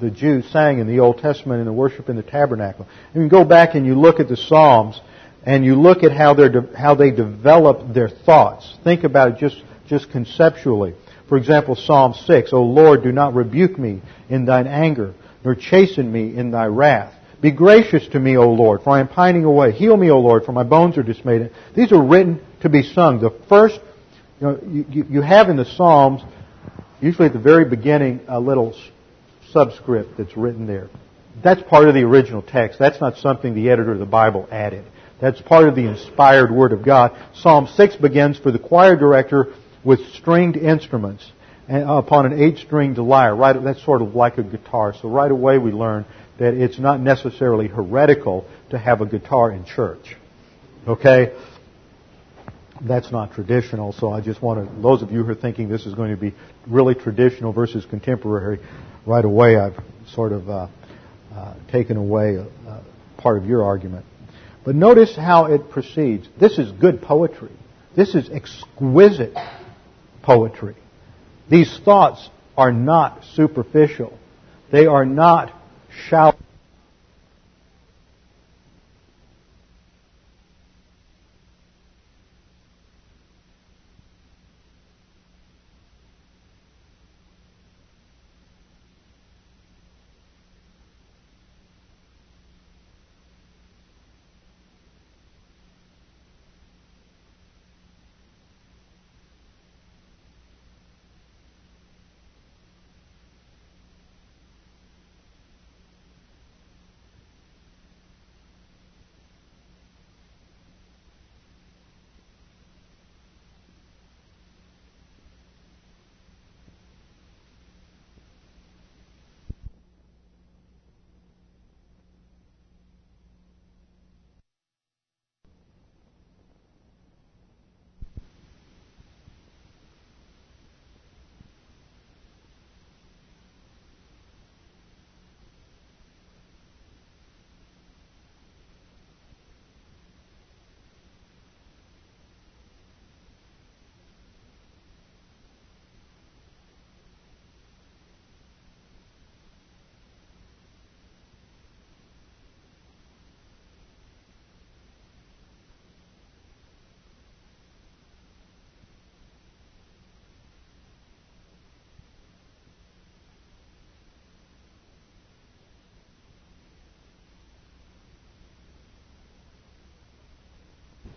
S1: the Jews sang in the Old Testament in the worship in the tabernacle. And you go back and you look at the Psalms and you look at how, how they develop their thoughts. Think about it just, just conceptually. For example, Psalm 6, O Lord, do not rebuke me in thine anger, nor chasten me in thy wrath. Be gracious to me, O Lord, for I am pining away. Heal me, O Lord, for my bones are dismayed. These are written to be sung. The first, you know, you, you have in the Psalms, usually at the very beginning, a little subscript that's written there. That's part of the original text. That's not something the editor of the Bible added. That's part of the inspired Word of God. Psalm 6 begins for the choir director with stringed instruments upon an eight-stringed lyre. Right, that's sort of like a guitar. So right away we learn that it's not necessarily heretical to have a guitar in church. Okay? that's not traditional. So I just want to, those of you who are thinking this is going to be really traditional versus contemporary, right away I've sort of uh, uh, taken away part of your argument. But notice how it proceeds. This is good poetry. This is exquisite poetry. These thoughts are not superficial. They are not shallow.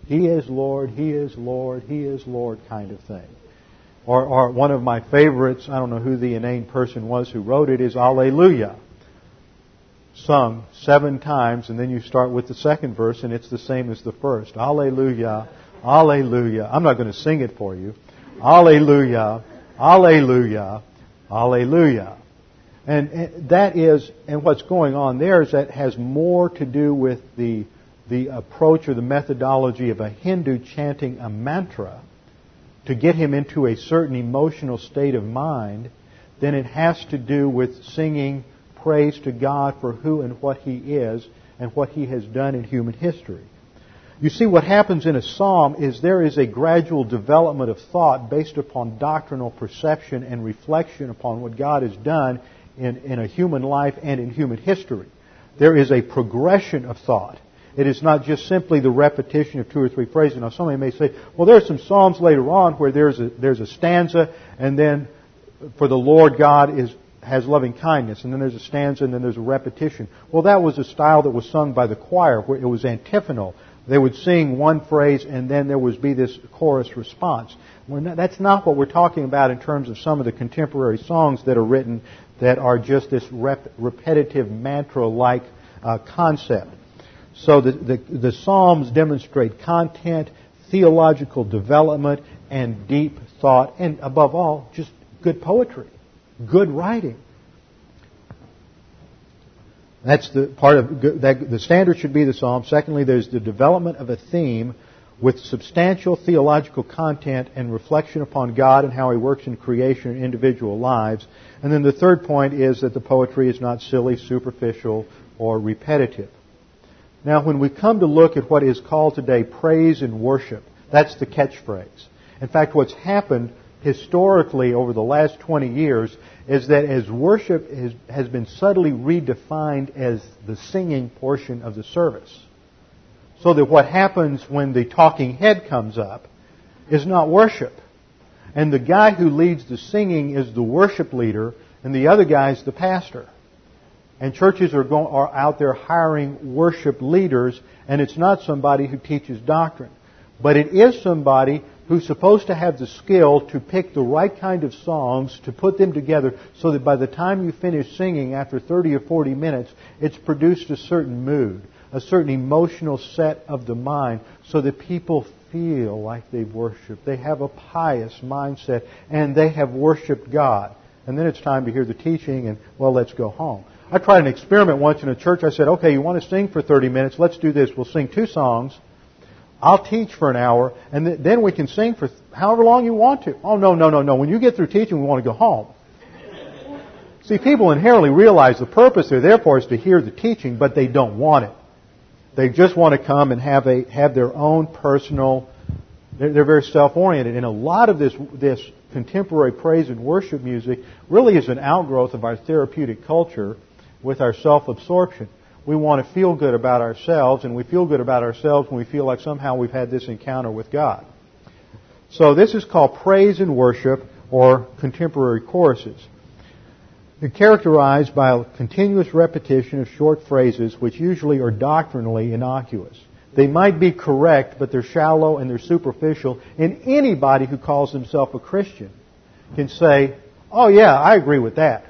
S1: He is Lord, He is Lord, He is Lord kind of thing. Or, or one of my favorites, I don't know who the inane person was who wrote it, is Alleluia. Sung seven times, and then you start with the second verse, and it's the same as the first. Alleluia, Alleluia. I'm not going to sing it for you. Alleluia, Alleluia, Alleluia. And that is, and what's going on there is that has more to do with the the approach or the methodology of a Hindu chanting a mantra to get him into a certain emotional state of mind than it has to do with singing praise to God for who and what He is and what He has done in human history. You see, what happens in a psalm is there is a gradual development of thought based upon doctrinal perception and reflection upon what God has done in, in a human life and in human history. There is a progression of thought. It is not just simply the repetition of two or three phrases. Now, somebody may say, well, there are some Psalms later on where there's a, there's a stanza, and then for the Lord God is, has loving kindness, and then there's a stanza, and then there's a repetition. Well, that was a style that was sung by the choir, where it was antiphonal. They would sing one phrase and then there would be this chorus response. Not, that's not what we're talking about in terms of some of the contemporary songs that are written that are just this rep- repetitive mantra-like uh, concept. So the, the, the Psalms demonstrate content, theological development, and deep thought, and above all, just good poetry, good writing. That's the part of that, the standard should be the psalm. Secondly, there's the development of a theme with substantial theological content and reflection upon God and how He works in creation and individual lives. And then the third point is that the poetry is not silly, superficial, or repetitive. Now, when we come to look at what is called today praise and worship, that's the catchphrase. In fact, what's happened historically over the last 20 years is that as worship has been subtly redefined as the singing portion of the service. So that what happens when the talking head comes up is not worship. And the guy who leads the singing is the worship leader, and the other guy is the pastor. And churches are, going, are out there hiring worship leaders, and it's not somebody who teaches doctrine. But it is somebody who's supposed to have the skill to pick the right kind of songs, to put them together, so that by the time you finish singing after 30 or 40 minutes, it's produced a certain mood, a certain emotional set of the mind, so that people feel like they've worshiped. They have a pious mindset, and they have worshiped God. And then it's time to hear the teaching, and, well, let's go home. I tried an experiment once in a church. I said, okay, you want to sing for 30 minutes? Let's do this. We'll sing two songs I'll teach for an hour, and then we can sing for however long you want to. Oh, no, no, no, no. When you get through teaching, we want to go home. See, people inherently realize the purpose they're there for is to hear the teaching, but they don't want it. They just want to come and have a have their own personal. They're, they're very self-oriented, and a lot of this this contemporary praise and worship music really is an outgrowth of our therapeutic culture with our self-absorption we want to feel good about ourselves, and we feel good about ourselves when we feel like somehow we've had this encounter with God. So this is called praise and worship or contemporary choruses. They're characterized by a continuous repetition of short phrases which usually are doctrinally innocuous. They might be correct, but they're shallow and they're superficial, and anybody who calls himself a Christian can say, oh yeah, I agree with that.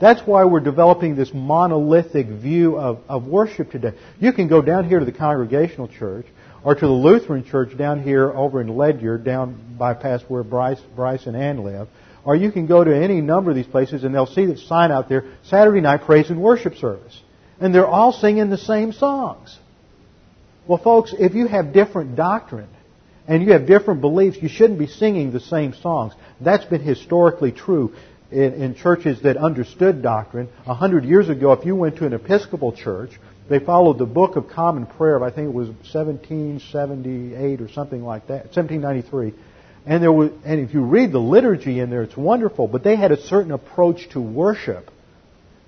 S1: That's why we're developing this monolithic view of, of worship today. You can go down here to the Congregational Church or to the Lutheran Church down here over in Ledyard, down by past where Bryce, Bryce and Ann live. Or you can go to any number of these places and they'll see the sign out there, Saturday night praise and worship service. And they're all singing the same songs. Well, folks, if you have different doctrine and you have different beliefs, you shouldn't be singing the same songs. That's been historically true in, in churches that understood doctrine. A hundred years ago, if you went to an Episcopal church, they followed the Book of Common Prayer. I think it was 1778 or something like that, 1793. And there was, and if you read the liturgy in there, it's wonderful. But they had a certain approach to worship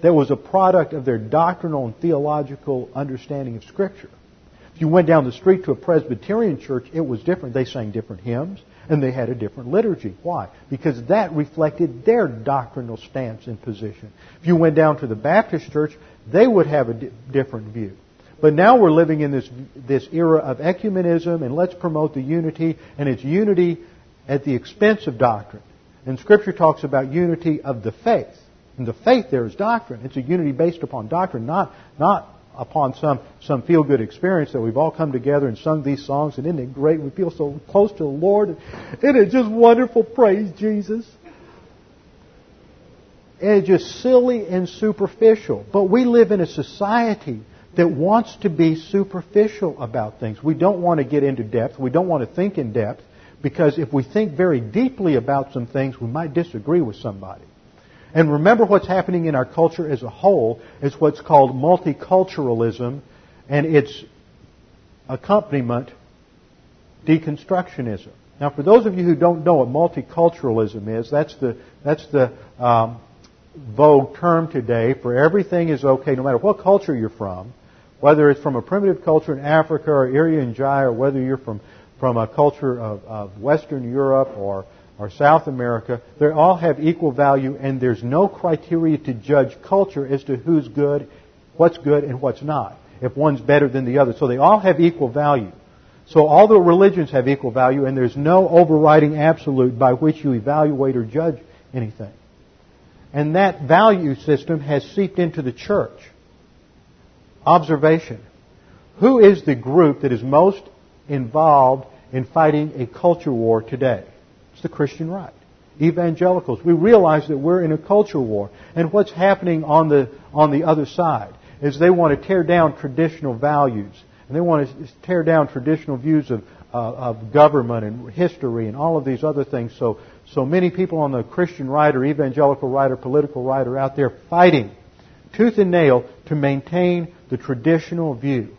S1: that was a product of their doctrinal and theological understanding of Scripture. If you went down the street to a Presbyterian church, it was different. They sang different hymns and they had a different liturgy. Why? Because that reflected their doctrinal stance and position. If you went down to the Baptist church, they would have a di- different view. But now we're living in this, this era of ecumenism and let's promote the unity, and it's unity at the expense of doctrine. And Scripture talks about unity of the faith. And the faith there is doctrine. It's a unity based upon doctrine, not, not upon some, some feel good experience that we've all come together and sung these songs, and isn't it great? We feel so close to the Lord. Isn't it just wonderful? Praise Jesus. And it's just silly and superficial. But we live in a society that wants to be superficial about things. We don't want to get into depth. We don't want to think in depth because if we think very deeply about some things, we might disagree with somebody. And remember what's happening in our culture as a whole is what's called multiculturalism and its accompaniment, deconstructionism. Now, for those of you who don't know what multiculturalism is, that's the, that's the um, vogue term today for everything is okay, no matter what culture you're from, whether it's from a primitive culture in Africa or Irian Jaya, or whether you're from, from a culture of, of Western Europe or or South America, they all have equal value, and there's no criteria to judge culture as to who's good, what's good, and what's not. If one's better than the other. So they all have equal value. So all the religions have equal value, and there's no overriding absolute by which you evaluate or judge anything. And that value system has seeped into the church. Observation. Who is the group that is most involved in fighting a culture war today? It's the Christian right. Evangelicals. We realize that we're in a culture war. And what's happening on the, on the other side is they want to tear down traditional values. And they want to tear down traditional views of, uh, of government and history and all of these other things. So, so many people on the Christian right or evangelical right or political right are out there fighting tooth and nail to maintain the traditional view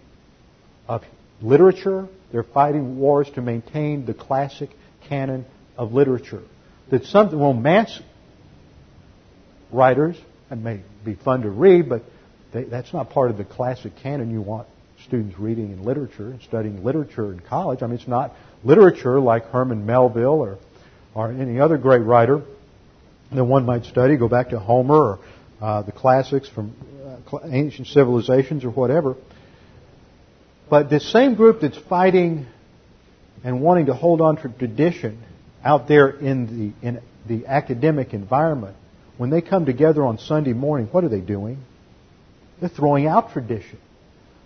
S1: of literature. They're fighting wars to maintain the classic canon of literature. That some romance writers, it may be fun to read, but they, that's not part of the classic canon you want students reading in literature and studying literature in college. I mean, it's not literature like Herman Melville or, or any other great writer that one might study. Go back to Homer or uh, the classics from uh, ancient civilizations or whatever. But this same group that's fighting and wanting to hold on to tradition out there in the, in the academic environment, when they come together on Sunday morning, what are they doing? They're throwing out tradition.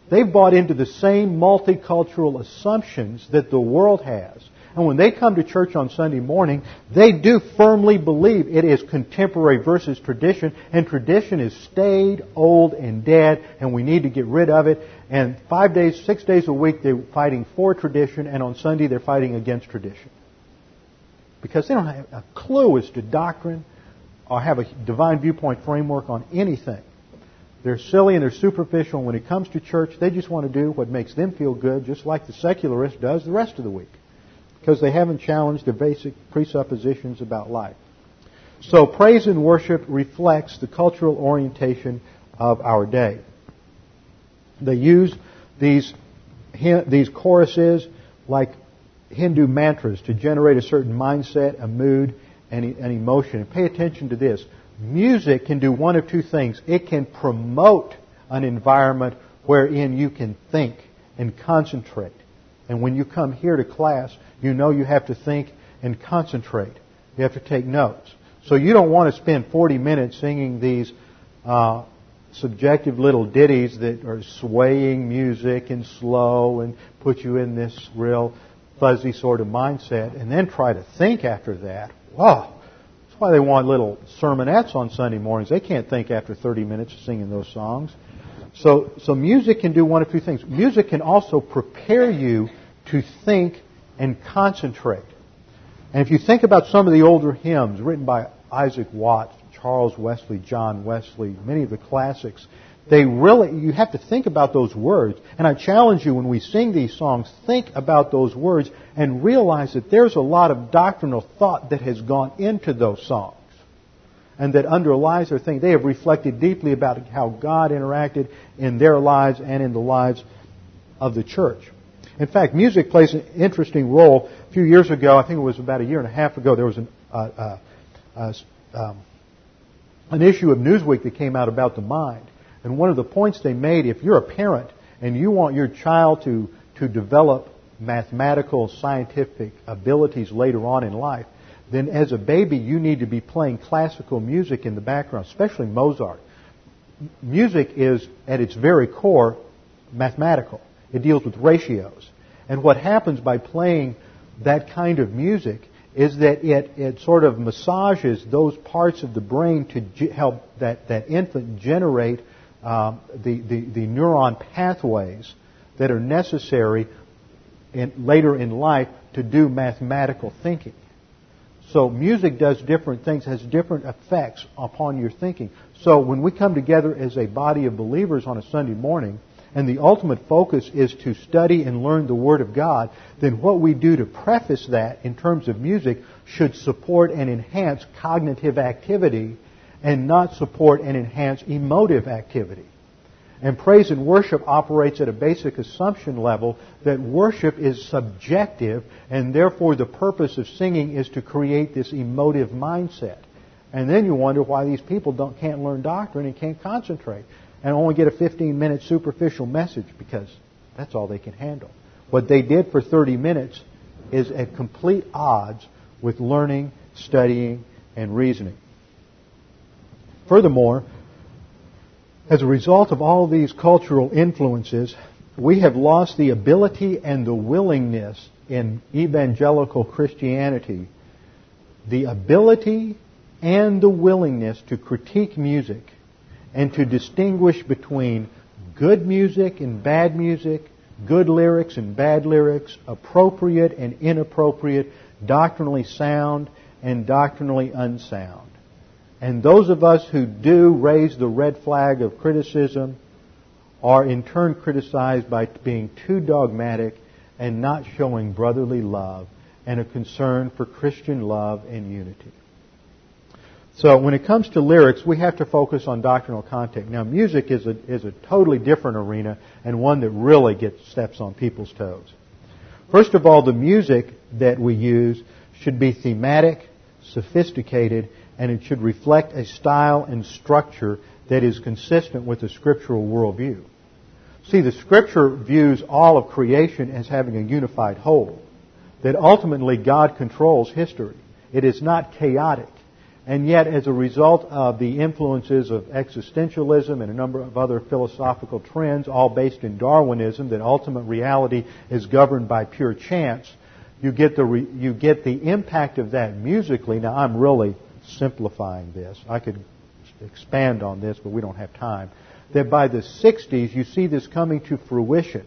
S1: They've bought into the same multicultural assumptions that the world has. And when they come to church on Sunday morning, they do firmly believe it is contemporary versus tradition, and tradition is staid, old, and dead, and we need to get rid of it. And five days, six days a week, they're fighting for tradition, and on Sunday, they're fighting against tradition. Because they don't have a clue as to doctrine or have a divine viewpoint framework on anything. They're silly and they're superficial. And when it comes to church, they just want to do what makes them feel good, just like the secularist does the rest of the week because they haven't challenged the basic presuppositions about life. So praise and worship reflects the cultural orientation of our day. They use these, these choruses like Hindu mantras to generate a certain mindset, a mood, and, an emotion. And pay attention to this. Music can do one of two things. It can promote an environment wherein you can think and concentrate. And when you come here to class, you know you have to think and concentrate. You have to take notes. So you don't want to spend 40 minutes singing these uh, subjective little ditties that are swaying music and slow and put you in this real fuzzy sort of mindset and then try to think after that. Wow. That's why they want little sermonettes on Sunday mornings. They can't think after 30 minutes of singing those songs. So, so music can do one of two things. Music can also prepare you to think and concentrate. And if you think about some of the older hymns written by Isaac Watts, Charles Wesley, John Wesley, many of the classics, they really, you have to think about those words. And I challenge you when we sing these songs, think about those words and realize that there's a lot of doctrinal thought that has gone into those songs. And that underlies their thing. They have reflected deeply about how God interacted in their lives and in the lives of the church. In fact, music plays an interesting role. A few years ago, I think it was about a year and a half ago, there was an, uh, uh, uh, um, an issue of Newsweek that came out about the mind. And one of the points they made, if you're a parent and you want your child to, to develop mathematical, scientific abilities later on in life, then as a baby you need to be playing classical music in the background, especially Mozart. Music is, at its very core, mathematical. It deals with ratios. And what happens by playing that kind of music is that it, it sort of massages those parts of the brain to g- help that, that infant generate um, the, the, the neuron pathways that are necessary in, later in life to do mathematical thinking. So music does different things, has different effects upon your thinking. So when we come together as a body of believers on a Sunday morning, and the ultimate focus is to study and learn the Word of God, then what we do to preface that in terms of music should support and enhance cognitive activity and not support and enhance emotive activity. And praise and worship operates at a basic assumption level that worship is subjective and therefore the purpose of singing is to create this emotive mindset. And then you wonder why these people don't, can't learn doctrine and can't concentrate and only get a 15 minute superficial message because that's all they can handle. what they did for 30 minutes is at complete odds with learning, studying, and reasoning. Furthermore, as a result of all these cultural influences, we have lost the ability and the willingness in evangelical Christianity, the ability and the willingness to critique music and to distinguish between good music and bad music, good lyrics and bad lyrics, appropriate and inappropriate, doctrinally sound and doctrinally unsound. And those of us who do raise the red flag of criticism are in turn criticized by being too dogmatic and not showing brotherly love and a concern for Christian love and unity. So when it comes to lyrics, we have to focus on doctrinal content. Now, music is a, is a totally different arena and one that really gets steps on people's toes. First of all, the music that we use should be thematic, sophisticated, and it should reflect a style and structure that is consistent with the scriptural worldview. See, the scripture views all of creation as having a unified whole, that ultimately God controls history. It is not chaotic. And yet, as a result of the influences of existentialism and a number of other philosophical trends, all based in Darwinism, that ultimate reality is governed by pure chance, you get the, re, you get the impact of that musically. Now, I'm really simplifying this. I could expand on this, but we don't have time. That by the 60s, you see this coming to fruition.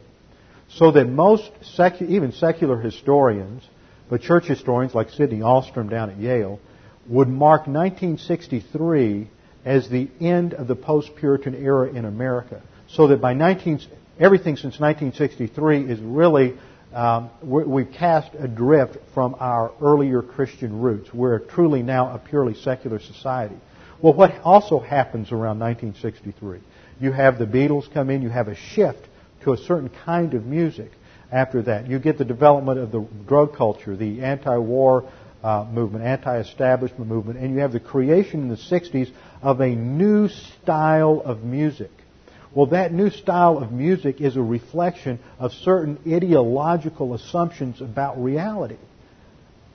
S1: So that most, secu- even secular historians, but church historians like Sydney Ahlstrom down at Yale, would mark 1963 as the end of the post-Puritan era in America. So that by 19, everything since 1963 is really, um, we've cast adrift from our earlier Christian roots. We're truly now a purely secular society. Well, what also happens around 1963? You have the Beatles come in, you have a shift to a certain kind of music after that. You get the development of the drug culture, the anti-war uh, movement, anti-establishment movement, and you have the creation in the 60s of a new style of music. Well, that new style of music is a reflection of certain ideological assumptions about reality.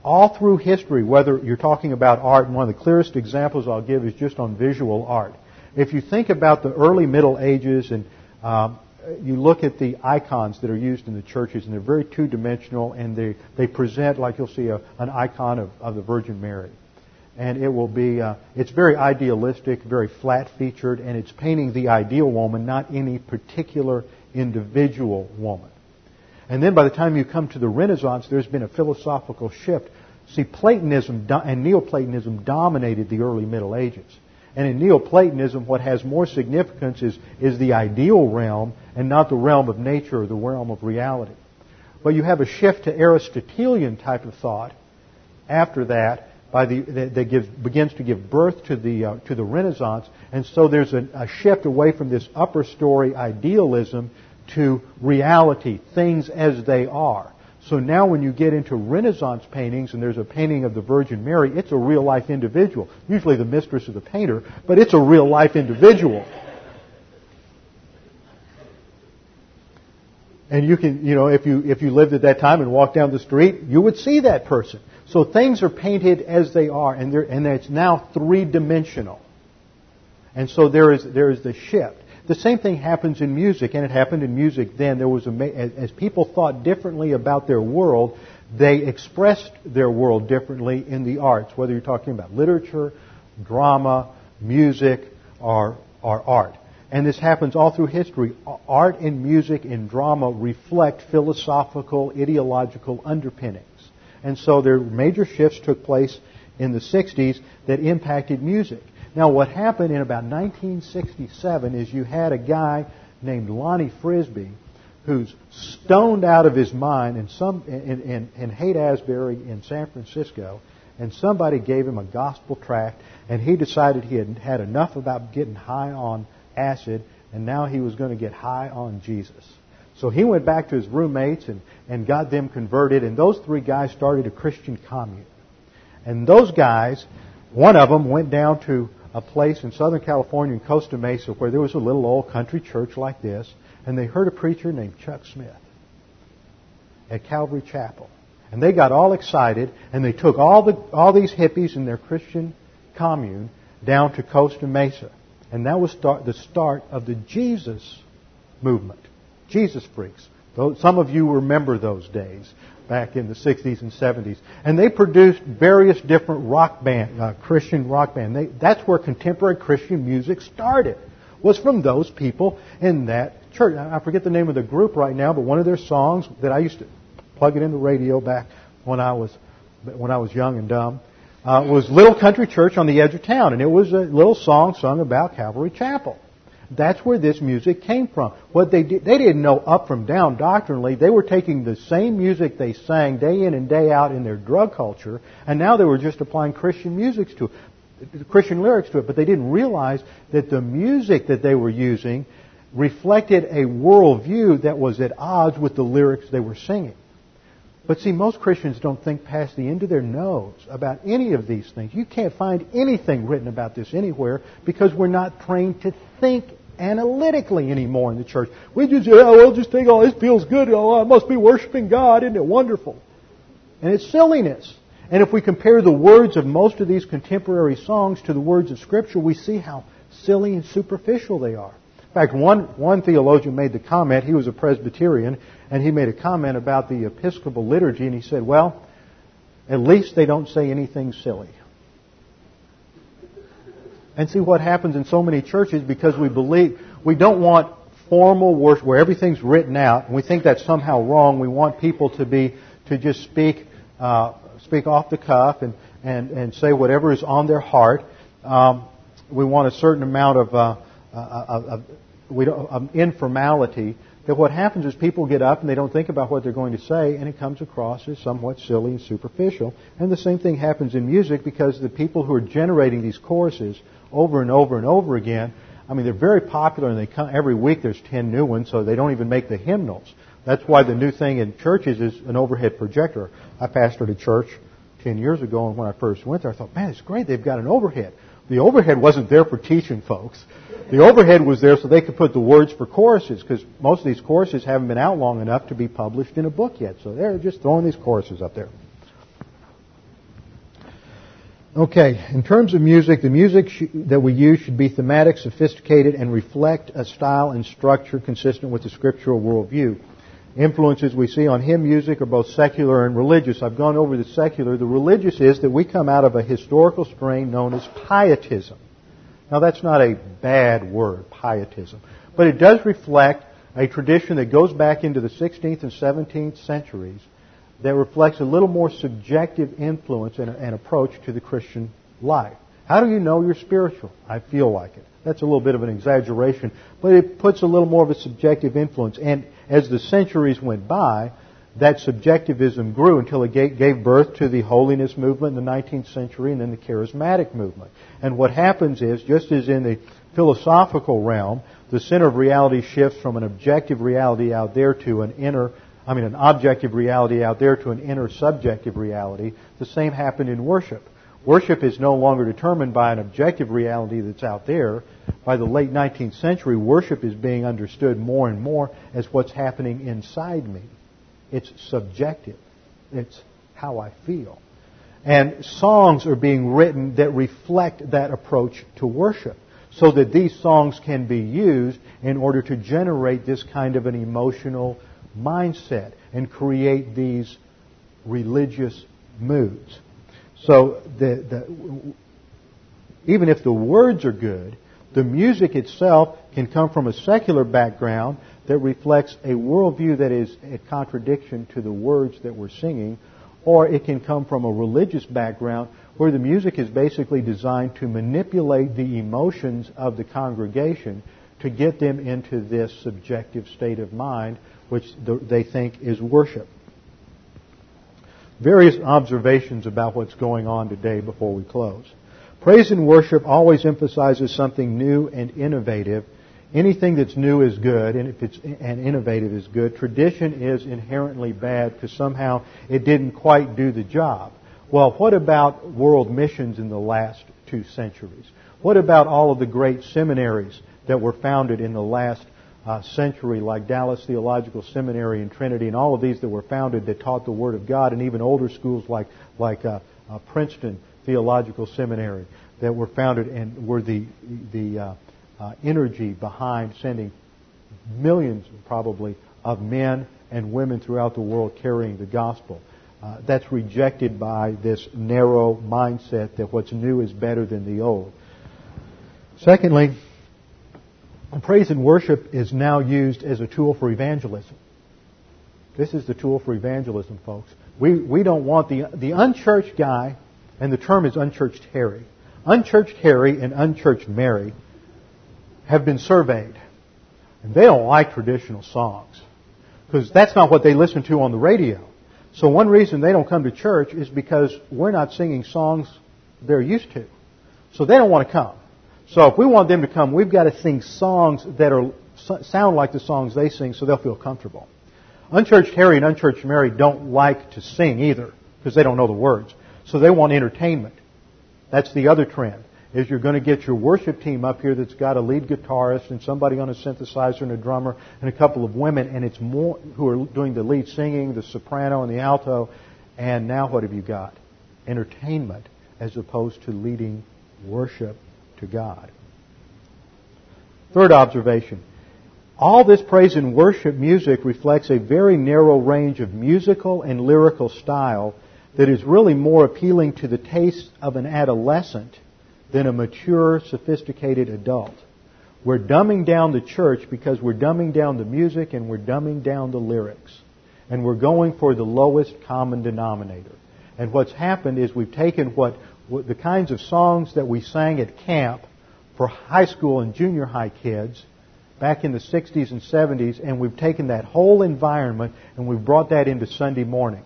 S1: All through history, whether you're talking about art, and one of the clearest examples I'll give is just on visual art. If you think about the early Middle Ages and um, you look at the icons that are used in the churches, and they're very two-dimensional, and they, they present like you'll see a, an icon of, of the Virgin Mary. And it will be, uh, it's very idealistic, very flat-featured, and it's painting the ideal woman, not any particular individual woman. And then by the time you come to the Renaissance, there's been a philosophical shift. See, Platonism and Neoplatonism dominated the early Middle Ages. And in Neoplatonism, what has more significance is, is the ideal realm and not the realm of nature or the realm of reality. But you have a shift to Aristotelian type of thought after that by the, that, gives, begins to give birth to the, uh, to the Renaissance. And so there's a, a shift away from this upper story idealism to reality, things as they are. So now when you get into Renaissance paintings and there's a painting of the Virgin Mary, it's a real life individual. Usually the mistress of the painter, but it's a real life individual. And you can, you know, if you, if you lived at that time and walked down the street, you would see that person. So things are painted as they are, and, and it's now three dimensional. And so there is, there is the shift. The same thing happens in music, and it happened in music then. There was a, as people thought differently about their world, they expressed their world differently in the arts, whether you're talking about literature, drama, music, or, or art. And this happens all through history. Art and music and drama reflect philosophical, ideological underpinnings. And so there were major shifts took place in the 60s that impacted music. Now, what happened in about 1967 is you had a guy named Lonnie Frisbee who's stoned out of his mind in, some, in, in, in Haight-Ashbury in San Francisco, and somebody gave him a gospel tract, and he decided he had had enough about getting high on acid, and now he was going to get high on Jesus. So he went back to his roommates and, and got them converted, and those three guys started a Christian commune. And those guys, one of them went down to a place in Southern California in Costa Mesa where there was a little old country church like this, and they heard a preacher named Chuck Smith. at Calvary Chapel. And they got all excited, and they took all, the, all these hippies in their Christian commune down to Costa Mesa. And that was start, the start of the Jesus movement. Jesus freaks. Some of you remember those days back in the 60s and 70s. And they produced various different rock band, uh, Christian rock band. They, that's where contemporary Christian music started, was from those people in that church. I forget the name of the group right now, but one of their songs that I used to plug it in the radio back when I was when I was young and dumb uh, was Little Country Church on the Edge of Town, and it was a little song sung about Calvary Chapel. That's where this music came from. What they did, they didn't know up from down doctrinally. They were taking the same music they sang day in and day out in their drug culture, and now they were just applying Christian music to it, Christian lyrics to it. But they didn't realize that the music that they were using reflected a worldview that was at odds with the lyrics they were singing. But see, most Christians don't think past the end of their nose about any of these things. You can't find anything written about this anywhere because we're not trained to think analytically anymore in the church. We just, oh, we'll just think, oh, this feels good. Oh, I must be worshiping God. Isn't it wonderful? And it's silliness. And if we compare the words of most of these contemporary songs to the words of Scripture, we see how silly and superficial they are. In fact, one, one theologian made the comment, he was a Presbyterian, and he made a comment about the Episcopal liturgy, and he said, well, at least they don't say anything silly. And see what happens in so many churches because we believe, we don't want formal worship where everything's written out, and we think that's somehow wrong. We want people to be, to just speak, uh, speak off the cuff and, and, and say whatever is on their heart. Um, we want a certain amount of, uh, of, we don't, of informality that what happens is people get up and they don't think about what they're going to say, and it comes across as somewhat silly and superficial. And the same thing happens in music because the people who are generating these choruses over and over and over again, I mean, they're very popular, and they come every week. There's ten new ones, so they don't even make the hymnals. That's why the new thing in churches is an overhead projector. I pastored a church ten years ago, and when I first went there, I thought, man, it's great. They've got an overhead. The overhead wasn't there for teaching folks. The overhead was there so they could put the words for choruses because most of these choruses haven't been out long enough to be published in a book yet. So they're just throwing these choruses up there. Okay, in terms of music, the music sh- that we use should be thematic, sophisticated, and reflect a style and structure consistent with the scriptural worldview. Influences we see on hymn music are both secular and religious. I've gone over the secular. The religious is that we come out of a historical strain known as pietism. Now that's not a bad word, pietism, but it does reflect a tradition that goes back into the 16th and 17th centuries that reflects a little more subjective influence and, and approach to the Christian life. How do you know you're spiritual? I feel like it. That's a little bit of an exaggeration, but it puts a little more of a subjective influence. And as the centuries went by, that subjectivism grew until it gave birth to the holiness movement in the 19th century and then the charismatic movement. And what happens is, just as in the philosophical realm, the center of reality shifts from an objective reality out there to an inner, I mean, an objective reality out there to an inner subjective reality. The same happened in worship. Worship is no longer determined by an objective reality that's out there. By the late 19th century, worship is being understood more and more as what's happening inside me. It's subjective. It's how I feel. And songs are being written that reflect that approach to worship so that these songs can be used in order to generate this kind of an emotional mindset and create these religious moods. So the, the, even if the words are good, the music itself can come from a secular background that reflects a worldview that is a contradiction to the words that we're singing, or it can come from a religious background where the music is basically designed to manipulate the emotions of the congregation to get them into this subjective state of mind which they think is worship. Various observations about what's going on today before we close. Praise and worship always emphasizes something new and innovative anything that's new is good, and if it's and innovative is good. Tradition is inherently bad because somehow it didn't quite do the job. Well, what about world missions in the last two centuries? What about all of the great seminaries that were founded in the last uh, century, like Dallas Theological Seminary and Trinity, and all of these that were founded that taught the Word of God, and even older schools like like uh, uh, Princeton Theological Seminary that were founded and were the the uh, uh, energy behind sending millions, probably, of men and women throughout the world carrying the gospel. Uh, that's rejected by this narrow mindset that what's new is better than the old. Secondly, praise and worship is now used as a tool for evangelism. This is the tool for evangelism, folks. We, we don't want the, the unchurched guy, and the term is unchurched Harry. Unchurched Harry and unchurched Mary have been surveyed. And they don't like traditional songs. Because that's not what they listen to on the radio. So one reason they don't come to church is because we're not singing songs they're used to. So they don't want to come. So if we want them to come, we've got to sing songs that are sound like the songs they sing so they'll feel comfortable. Unchurched Harry and unchurched Mary don't like to sing either because they don't know the words. So they want entertainment. That's the other trend is you're going to get your worship team up here that's got a lead guitarist and somebody on a synthesizer and a drummer and a couple of women and it's more who are doing the lead singing, the soprano and the alto. And now what have you got? Entertainment as opposed to leading worship to God. Third observation. All this praise and worship music reflects a very narrow range of musical and lyrical style that is really more appealing to the taste of an adolescent than a mature, sophisticated adult. We're dumbing down the church because we're dumbing down the music and we're dumbing down the lyrics. And we're going for the lowest common denominator. And what's happened is we've taken what, what the kinds of songs that we sang at camp for high school and junior high kids back in the 60s and 70s, and we've taken that whole environment and we've brought that into Sunday morning.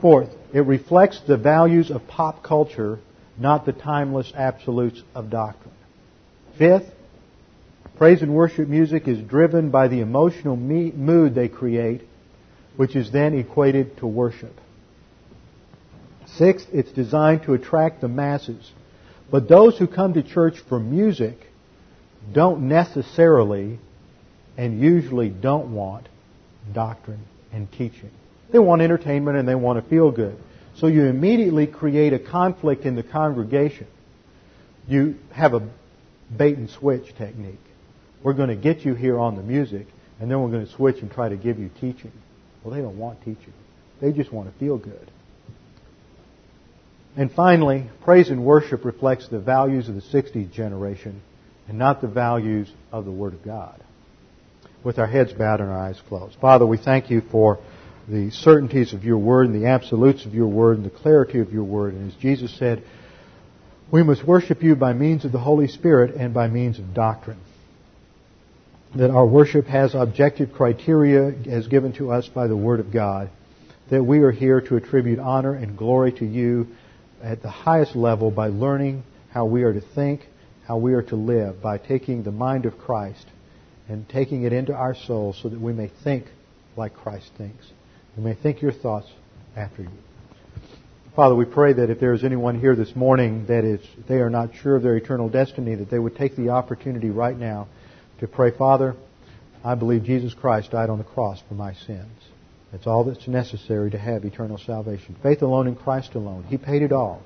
S1: Fourth, it reflects the values of pop culture, not the timeless absolutes of doctrine. Fifth, praise and worship music is driven by the emotional mood they create, which is then equated to worship. Sixth, it's designed to attract the masses. But those who come to church for music don't necessarily and usually don't want doctrine and teaching. They want entertainment and they want to feel good. So you immediately create a conflict in the congregation. You have a bait and switch technique. We're going to get you here on the music, and then we're going to switch and try to give you teaching. Well, they don't want teaching. They just want to feel good. And finally, praise and worship reflects the values of the 60s generation and not the values of the Word of God. With our heads bowed and our eyes closed. Father, we thank you for the certainties of your word and the absolutes of your word and the clarity of your word. And as Jesus said, we must worship you by means of the Holy Spirit and by means of doctrine. That our worship has objective criteria as given to us by the Word of God. That we are here to attribute honor and glory to you at the highest level by learning how we are to think, how we are to live, by taking the mind of Christ and taking it into our souls so that we may think like Christ thinks. We may think your thoughts after you. Father, we pray that if there is anyone here this morning that is they are not sure of their eternal destiny, that they would take the opportunity right now to pray, Father, I believe Jesus Christ died on the cross for my sins. That's all that's necessary to have eternal salvation. Faith alone in Christ alone. He paid it all.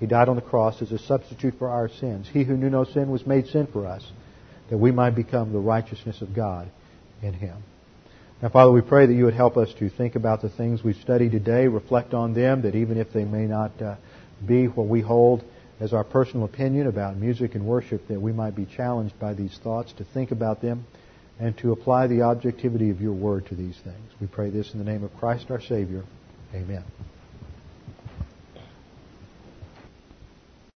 S1: He died on the cross as a substitute for our sins. He who knew no sin was made sin for us, that we might become the righteousness of God in him. Now, Father, we pray that you would help us to think about the things we've studied today, reflect on them, that even if they may not uh, be what we hold as our personal opinion about music and worship, that we might be challenged by these thoughts to think about them and to apply the objectivity of your word to these things. We pray this in the name of Christ our Savior. Amen.